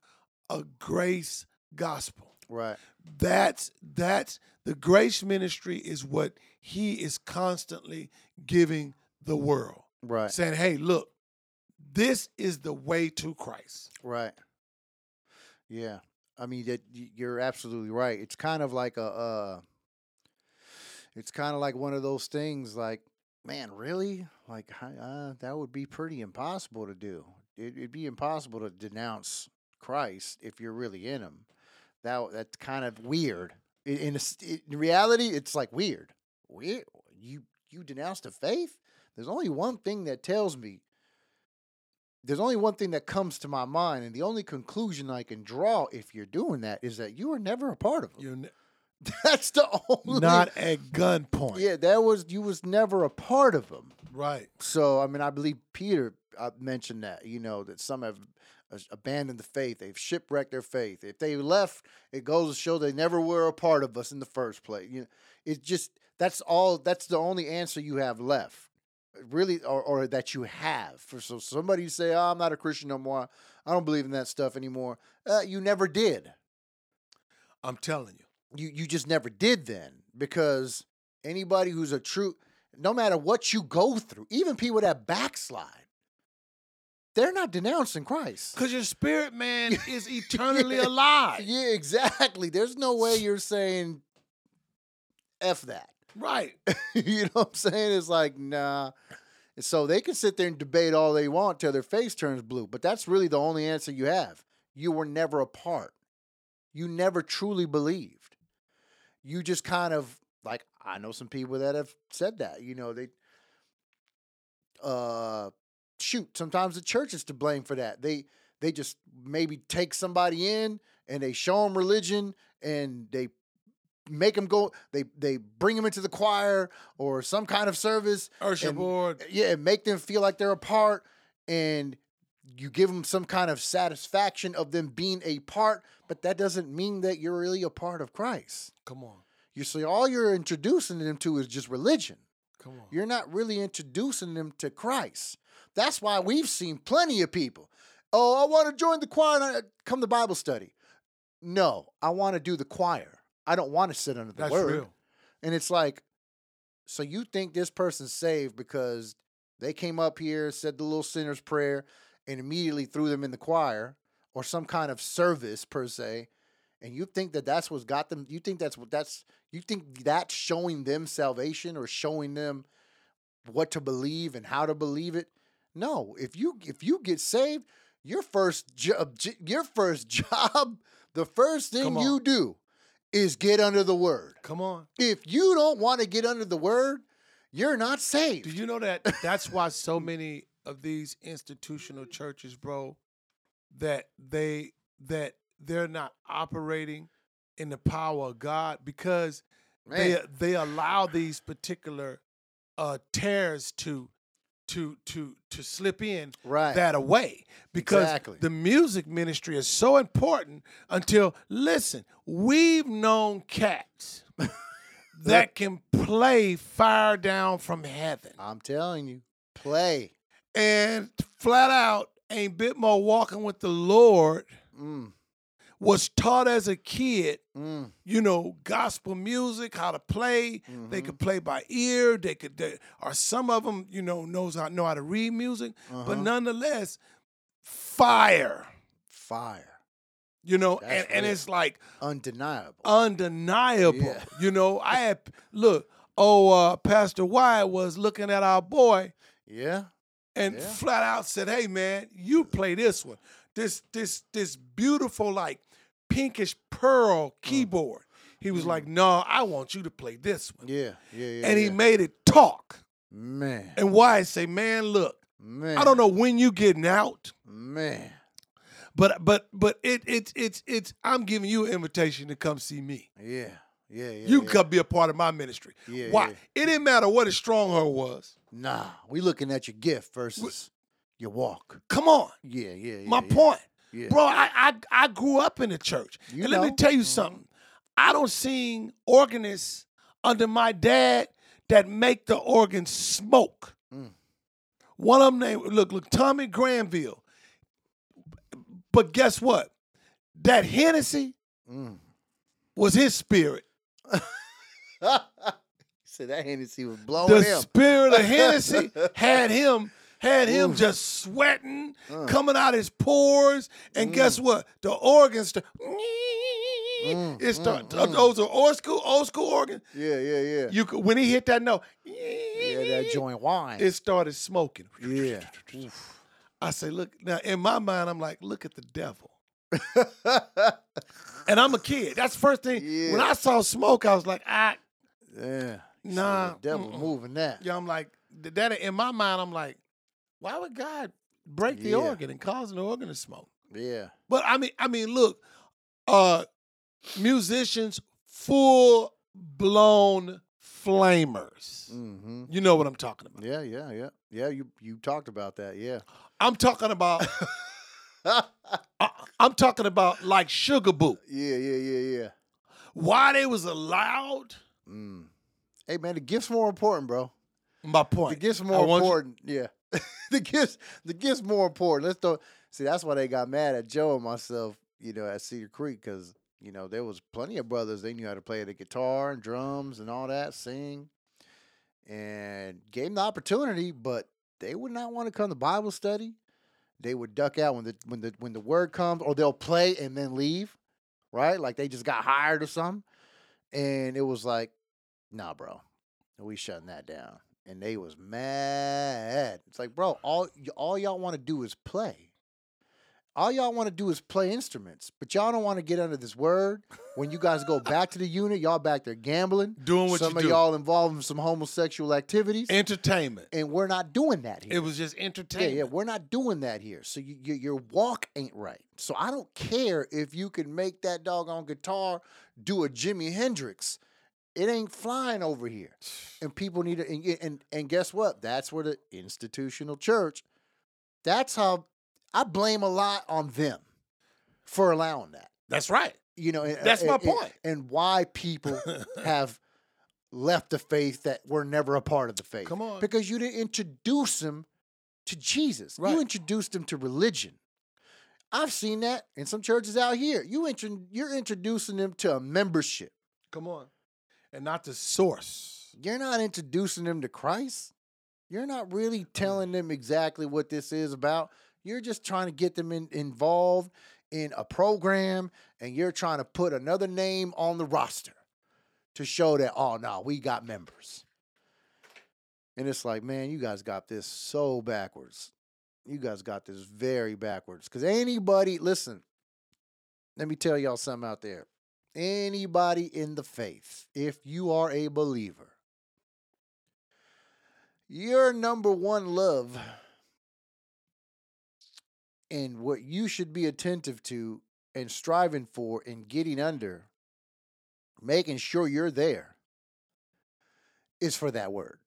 a grace gospel. Right. That's that's the grace ministry is what he is constantly giving the world. Right. Saying, "Hey, look, this is the way to Christ." Right. Yeah. I mean that you're absolutely right. It's kind of like a uh it's kind of like one of those things like man, really? Like uh, that would be pretty impossible to do. It, it'd be impossible to denounce Christ if you're really in him. That that's kind of weird. In, in, in reality, it's like weird. Weird. You you denounce the faith? There's only one thing that tells me there's only one thing that comes to my mind, and the only conclusion I can draw if you're doing that is that you were never a part of them. You're n- That's the only not at gunpoint. Yeah, that was you was never a part of them. Right. So I mean, I believe Peter uh, mentioned that you know that some have abandoned the faith, they've shipwrecked their faith. If they left, it goes to show they never were a part of us in the first place. You know, it's just that's all. That's the only answer you have left, really, or, or that you have. For so somebody who say, "Oh, I'm not a Christian no more. I don't believe in that stuff anymore." Uh, you never did. I'm telling you. You you just never did then because anybody who's a true, no matter what you go through, even people that backslide, they're not denouncing Christ. Because your spirit man is eternally alive. Yeah, exactly. There's no way you're saying f that. Right. you know what I'm saying? It's like nah. And So they can sit there and debate all they want till their face turns blue, but that's really the only answer you have. You were never a part. You never truly believed. You just kind of like I know some people that have said that. You know they uh shoot sometimes the church is to blame for that they they just maybe take somebody in and they show them religion and they make them go they they bring them into the choir or some kind of service Usher And- board. yeah make them feel like they're a part and you give them some kind of satisfaction of them being a part but that doesn't mean that you're really a part of christ Come on. you see all you're introducing them to is just religion Come on. you're not really introducing them to Christ. That's why we've seen plenty of people. Oh, I want to join the choir and I- come to Bible study. No, I want to do the choir. I don't want to sit under the That's word. real. And it's like, so you think this person's saved because they came up here, said the little sinner's prayer, and immediately threw them in the choir or some kind of service per se, and you think that that's what's got them? You think that's what that's? You think that's showing them salvation or showing them what to believe and how to believe it? No. If you if you get saved, your first job, your first job, the first thing you do is get under the word. Come on. If you don't want to get under the word, you're not saved. Do you know that that's why so many of these institutional churches, bro, that they that they're not operating in the power of God because they they allow these particular uh tares to to to to slip in Right. that away because Exactly. the music ministry is so important until listen we've known cats that can play fire down from heaven I'm telling you, play. and flat out ain't bit more walking with the lord Mm, was taught as a kid mm, you know gospel music how to play they Mhm. could play by ear they could they, or some of them you know knows how know how to read music but uh-huh. nonetheless fire Fire. you know That's and, and it's like Undeniable. undeniable Yeah. you know i had look oh uh pastor wyatt was looking at our boy yeah. and Yeah. flat out said hey man you play this one this this this beautiful like pinkish pearl Mm. keyboard. He was like, "No, I want you to play this one," Yeah, yeah, yeah. and he yeah. made it talk. man, And why say, "Man, look, man. I don't know when you getting out." man. But but but it it's it's it's I'm giving you an invitation to come see me. Yeah, yeah, yeah. you yeah. come be a part of my ministry. Yeah, Why? yeah. It didn't matter what his stronghold was. Nah, we looking at your gift versus your walk. Come on. Yeah, yeah, yeah. my point. Yeah. Bro, I, I I grew up in the church. You and let me tell you Mhm. something. I don't sing organists under my dad that make the organ smoke. Mm. One of them named look, look, Tommy Granville. But guess what? That Hennessy Mm. was his spirit. Said that Hennessy was blowing the him. spirit of Hennessy had him had him Oof. just sweating, Uh. coming out his pores, and guess what? The organs st- Mm, it start mm, mm. those are old school old school organs. Yeah, yeah, yeah. You could when he hit that note, yeah, that joint whine. it started smoking. yeah. I say, look now in my mind, I'm like, look at the devil. And I'm a kid. That's the first thing. When I saw smoke, I was like, ah, yeah. Nah, The devil mm-mm. moving that. Yeah, I'm like that. In my mind, I'm like, why would God break the Yeah. organ and cause an organ to smoke? Yeah. But I mean, I mean, look, uh, musicians, full blown flamers. Mm-hmm. You know what I'm talking about. Yeah, yeah, yeah. Yeah, you you talked about that, yeah. I'm talking about. I, I'm talking about like Sugar Boo. yeah, yeah, yeah, yeah. Why they was allowed? Mm. Hey man, the gift's more important, bro. My point. The gift's more want you- important. Yeah. the gifts the gift's more important. Let's do see that's why they got mad at Joe and myself, you know, at Cedar Creek, because you know, there was plenty of brothers they knew how to play the guitar and drums and all that, sing. And gave them the opportunity, but they would not want to come to Bible study. They would duck out when the when the when the word comes, or they'll play and then leave, right? Like they just got hired or something. And it was like, nah, bro, we shutting that down. And they was mad. It's like, bro, all all y'all want to do is play. All y'all want to do is play instruments, but y'all don't want to get under this word. When you guys go back to the unit, y'all back there gambling. Doing what Some you of do. y'all involved in some homosexual activities, Entertainment. and we're not doing that here. It was just Yeah, entertainment. yeah, we're not doing that here. So you, you, your walk ain't right. So I don't care if you can make that doggone guitar do a Jimi Hendrix. It ain't flying over here, and people need to. And, and and guess what? That's where the institutional church. That's how I blame a lot on them for allowing that. That's right. You know, and- uh, That's my and- and- point. And why people have left the faith that were never a part of the faith. Come on. Because you didn't introduce them to Jesus. Right. You introduced them to religion. I've seen that in some churches out here. You intro- you're introducing them to a membership. Come on. And not the source. You're not introducing them to Christ. You're not really mm. telling them exactly what this is about. You're just trying to get them in, involved in a program and you're trying to put another name on the roster to show that, oh, no, we got members. And it's like, man, you guys got this so backwards. You guys got this very backwards. Because anybody, listen, let me tell y'all something out there. Anybody in the faith, if you are a believer, your number one love and what you should be attentive to and striving for and getting under, making sure you're there, is for that word.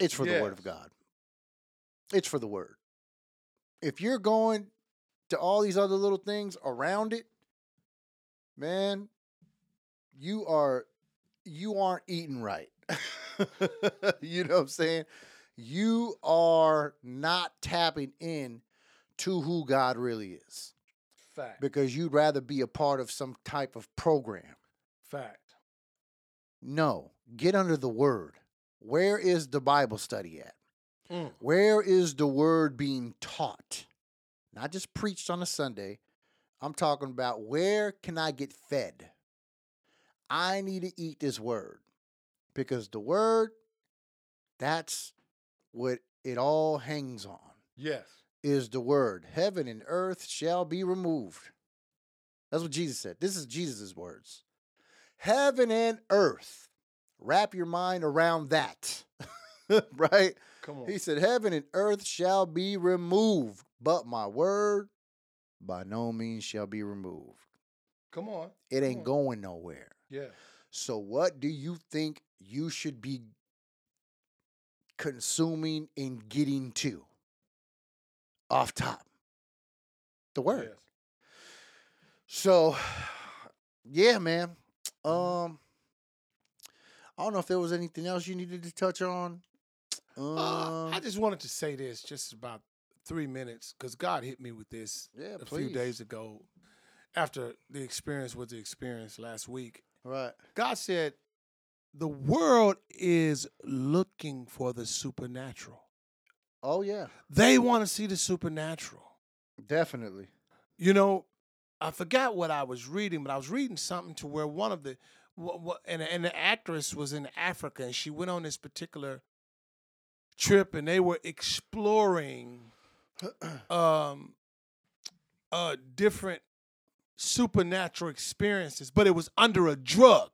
It's for the word of God. It's for the word. If you're going to all these other little things around it, man, you are you aren't eating right. you know what I'm saying? You are not tapping in to who God really is Fact. because you'd rather be a part of some type of program. Fact. No, get under the word. Where is the Bible study at? Mm. Where is the word being taught? Not just preached on a Sunday. I'm talking about where can I get fed? I need to eat this word because the word, that's what it all hangs on. Yes. is the word. Heaven and earth shall be removed. That's what Jesus said. This is Jesus' words. Heaven and earth. Wrap your mind around that. right? Come on. He said, Heaven and earth shall be removed, but my word by no means shall be removed. Come on. It ain't on. going nowhere. Yeah. So, what do you think you should be consuming and getting to? Off top. The word. Yes. So, yeah, man. Mm-hmm. Um, I don't know if there was anything else you needed to touch on. Um, Uh, I just wanted to say this just about three minutes because God hit me with this yeah, a please. few days ago after the experience was the experience last week. Right. God said, The world is looking for the supernatural. Oh yeah, They want to see the supernatural. definitely. You know, I forgot what I was reading, but I was reading something to where one of the and and the actress was in Africa and she went on this particular trip and they were exploring um uh different supernatural experiences, but it was under a drug.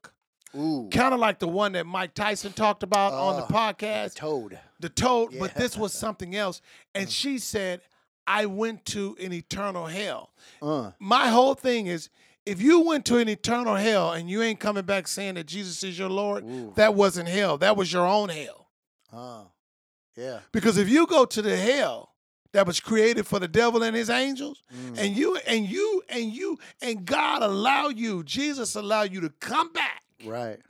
Ooh, Kind of like the one that Mike Tyson talked about on the Uh, podcast toad. the toad, but. Mm. this was something else. And she said, I went to an eternal hell. Uh, My whole thing is if you went to an eternal hell and you ain't coming back saying that Jesus is your Lord, Ooh. that wasn't hell. That was your own hell. uh, yeah. Because if you go to the hell that was created for the devil and his angels, Mm. and you and you and you and God allow you, Jesus allow you to come back, Right.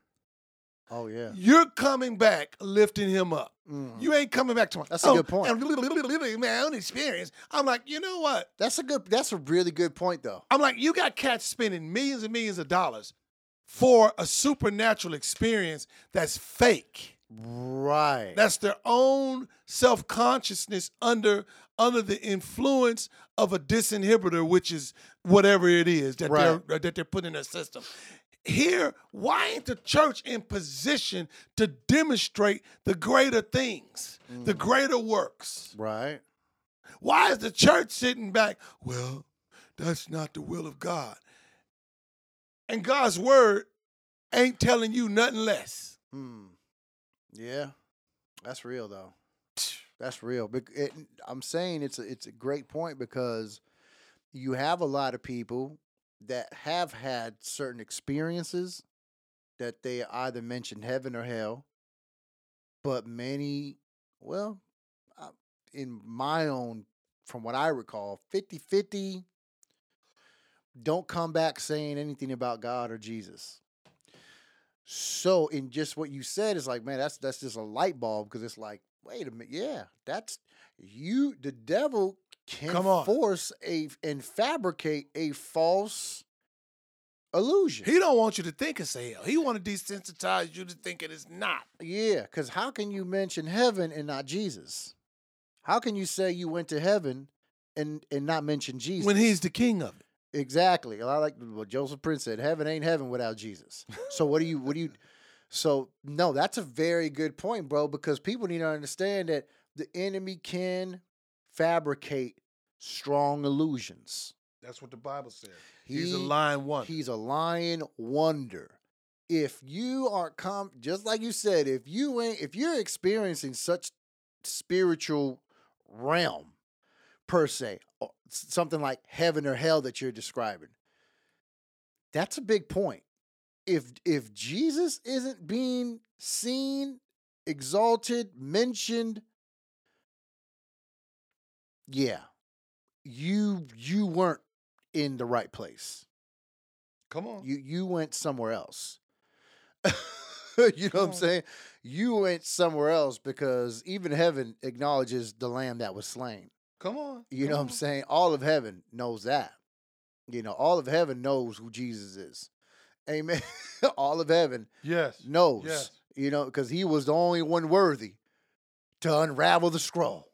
Oh yeah. you're coming back lifting him up. Mm. You ain't coming back to my. That's a good point. And my own experience. I'm like, you know what? That's a good. That's a really good point, though. I'm like, you got cats spending millions and millions of dollars for a supernatural experience that's fake. Right. That's their own self consciousness under under the influence of a disinhibitor, which is whatever it is that Right. they're that they're putting in their system. Here, why ain't the church in position to demonstrate the greater things, the Mm. greater works? right. Why is the church sitting back? Well, that's not the will of God. And God's word ain't telling you nothing less. Hmm. Yeah. That's real though. That's real. It- I'm saying it's a it's a great point because you have a lot of people that have had certain experiences that they either mention heaven or hell, but many, well, in my own, from what I recall, 50 50 don't come back saying anything about God or Jesus. So, in just what you said, is like, man, that's that's just a light bulb because it's like, wait a minute, yeah, that's you. The devil can Come on. force a and fabricate a false illusion. He don't want you to think it's hell. He want to desensitize you to think it is not. yeah, because how can you mention heaven and not Jesus? How can you say you went to heaven and and not mention Jesus When he's the king of it. Exactly. I like what Joseph Prince said. Heaven ain't heaven without Jesus. So what do you what do you so no, that's a very good point, bro, because people need to understand that the enemy can fabricate strong illusions. That's what the Bible says. He, he's a lying one. He's a lying wonder. If you are com just like you said, if you ain't if you're experiencing such spiritual realm per se, or something like heaven or hell that you're describing, that's a big point. If if Jesus isn't being seen, exalted, mentioned, yeah, you you weren't in the right place. Come on. You you went somewhere else. you know what I'm saying? You went somewhere else because even heaven acknowledges the lamb that was slain. Come on. You know what I'm saying? All of heaven knows that. You know, all of heaven knows who Jesus is. Amen. all of heaven Yes. knows. Yes. You know, because he was the only one worthy to unravel the scroll.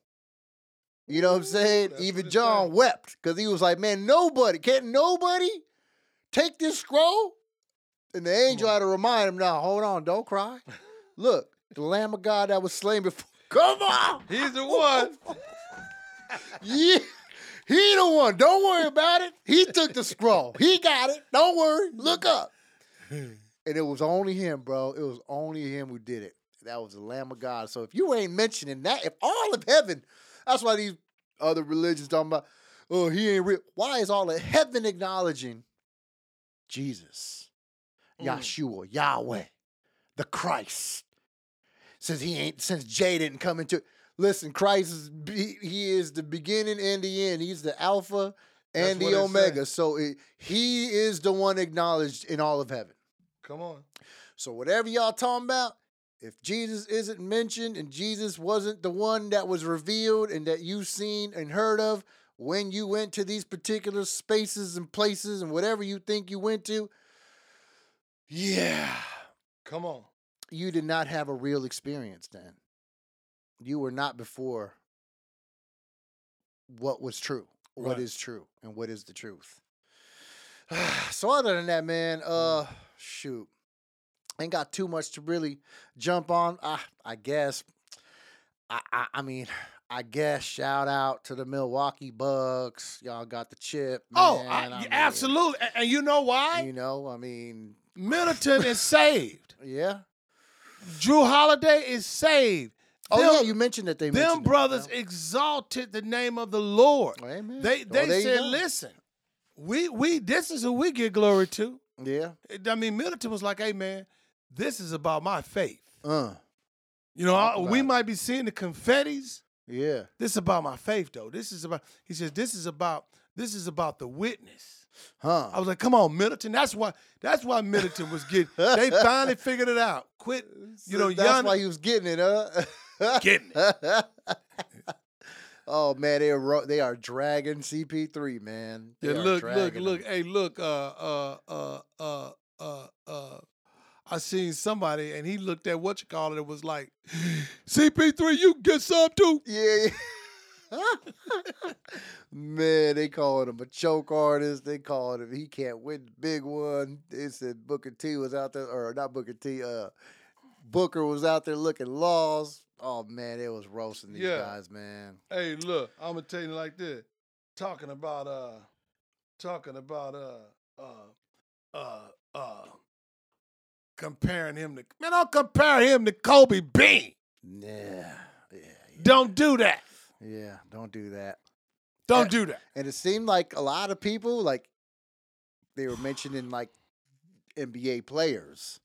You know what I'm saying? that's Even John say. wept because he was like, man, nobody, can't nobody take this scroll? And the angel had to remind him, now, hold on, don't cry. Look, the Lamb of God that was slain before. Come on. He's the one. yeah. He the one. Don't worry about it. He took the scroll. He got it. Don't worry. Look up. And it was only him, bro. It was only him who did it. That was the Lamb of God. So if you ain't mentioning that, if all of heaven, that's why these other religions talking about, oh, he ain't real. Why is all of heaven acknowledging Jesus, Mm. Yahshua, Yahweh, the Christ? Since he ain't, since Jay didn't come into it. Listen, Christ is he is the beginning and the end. He's the Alpha and what the Omega. So it, he is the one acknowledged in all of heaven. Come on. So whatever y'all talking about, if Jesus isn't mentioned and Jesus wasn't the one that was revealed and that you've seen and heard of when you went to these particular spaces and places and whatever you think you went to, yeah, Come on. you did not have a real experience then. You were not before what was true, what Right. is true, and what is the truth. so other than that, man, uh, shoot, ain't got too much to really jump on. I I guess. I I, I mean. I guess shout out to the Milwaukee Bucks. Y'all got the chip. oh, man. I, I mean, absolutely. And, and you know why? You know, I mean, Middleton is saved. yeah. Jrue Holiday is saved. Oh Them- yeah, you mentioned that they them that, brothers exalted the name of the Lord. Oh, amen. They oh, they there you said, "Listen, we we this is who we give glory to." Yeah. I mean, Middleton was like, "Hey, man, this is about my faith." Uh. You know, I- we it. might be seeing the confettis. Yeah. This is about my faith, though. This is about. He says, "This is about. This is about the witness." Huh. I was like, "Come on, Middleton." That's why. That's why Middleton was getting. they finally figured it out. Quit. You know, that's Gian- why he was getting it, huh? Getting it. oh man, they are they are dragging CP3, man. They Yeah, look, look, look. him. Hey, look. Uh, uh, uh, uh, uh, uh. I seen somebody and he looked at what you call it. It was like, CP3, you get some too. Yeah. yeah. man, they calling him a choke artist. They calling him he can't win the big one. They said Booker T was out there, or not Booker T. Uh, Booker was out there looking lost. Oh man, it was roasting these Yeah. guys, man. Hey, look, I'm gonna tell you like this. Talking about uh talking about uh uh uh uh comparing him to man, don't compare him to Kobe Bean. Yeah, yeah, yeah. Don't do that. Yeah, don't do that. Don't do that. And it seemed like a lot of people, like they were mentioning like NBA players.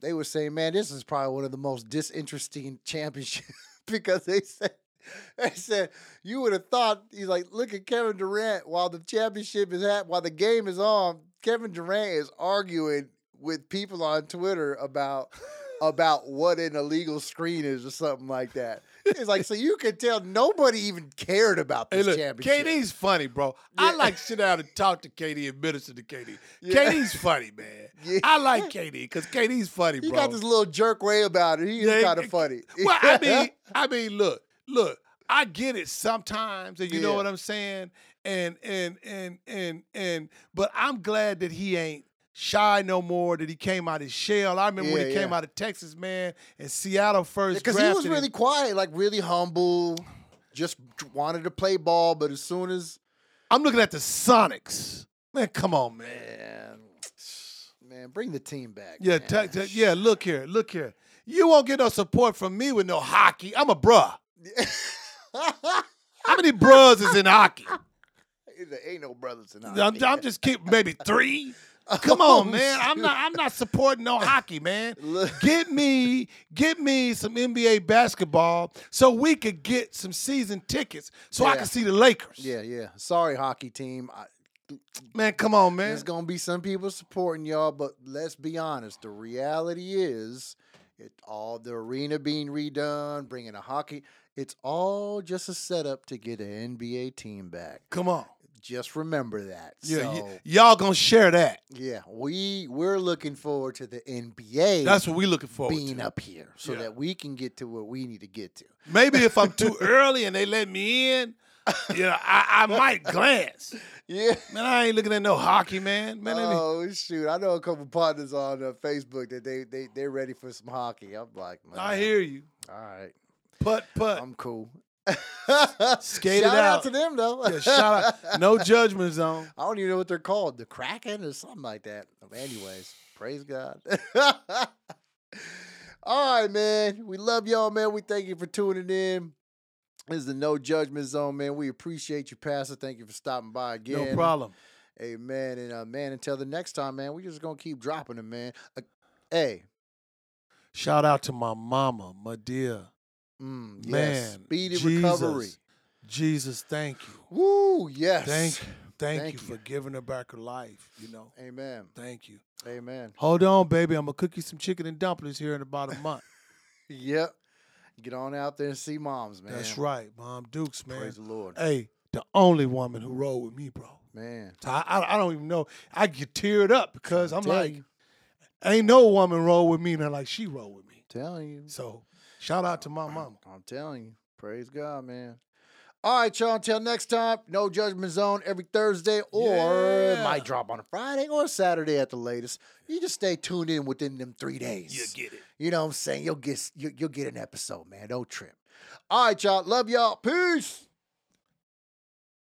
They were saying, man, this is probably one of the most disinteresting championships because they said they said you would have thought he's like, look at Kevin Durant while the championship is at while the game is on, Kevin Durant is arguing with people on Twitter about about what an illegal screen is or something like that. It's like so you can tell nobody even cared about Hey, this look, championship. KD's funny, bro. I like to sit down and talk to KD and minister to KD. Yeah. KD's funny, man. Yeah. I like KD because KD's funny, He bro. He got this little jerk way about it. He is Yeah, kind of funny. well, I mean, I mean, look, look, I get it sometimes, and you know what I'm saying, and and and and and, but I'm glad that he ain't shy no more. That he came out his shell. I remember when Yeah, he came out of Texas, man, and Seattle first because he was drafted him. really quiet, like really humble, just wanted to play ball. But as soon as I'm looking at the Sonics, man. Come on, man. man, man, bring the team back. Yeah, man. ta- ta- yeah. Look here, look here. You won't get no support from me with no hockey. I'm a bruh. How many bruhs is in hockey? there ain't no brothers in I'm, hockey. I'm just keep maybe three. Come on, man. I'm not. I'm not supporting no hockey, man. Get me, get me some NBA basketball so we could get some season tickets so I Yeah. can see the Lakers. Yeah, yeah. Sorry, hockey team. I, Man, come on, man. There's gonna be some people supporting y'all, but let's be honest. The reality is, it all the arena being redone, bringing a hockey. It's all just a setup to get an NBA team back. Come on. Just remember that. Yeah, y- y'all gonna share that. yeah, we we're looking forward to the NBA That's what we're looking for. being up here, so Yeah. that we can get to where we need to get to. Maybe if I'm too early and they let me in, you know, I, I might glance. Yeah. Man, I ain't looking at no hockey, man. Man, let me- oh shoot! I know a couple partners on uh, Facebook that they they they're ready for some hockey. I'm like, I hear you. All right, Put, put. I'm cool. Skated Shout out. out. to them though. Yeah, shout out. No judgment zone. I don't even know what they're called. The Kraken or something like that. Anyways, praise God. All right, man. We love y'all, man. We thank you for tuning in. This is the No Judgment Zone, man. We appreciate you, Pastor. Thank you for stopping by again. No problem. Amen. And uh, man, until the next time, man, we just gonna keep dropping them, man. Uh, hey, Shout out to my mama, my dear. Mm, yes. Man, speedy Jesus. recovery. Jesus, thank you. Woo, yes. Thank you. Thank, Thank you you. for giving her back her life, you know. Amen. Thank you. Amen. Hold on, baby. I'm gonna cook you some chicken and dumplings here in about a month. Yep. Get on out there and see moms, man. That's right, Mom Dukes, man. Praise the Lord. Hey, the only woman who rolled with me, bro. Man. So I, I, I don't even know. I get teared up because I'm Tell like, you. ain't no woman roll with me than like she roll with me. Telling you. So shout out to my mama. I'm telling you. Praise God, man. All right, y'all. Until next time, no judgment zone every Thursday, or Yeah. might drop on a Friday or Saturday at the latest. You just stay tuned in within them three days. You get it. You know what I'm saying? You'll get you, you'll get an episode, man. Don't trip. All right, y'all. Love y'all. Peace.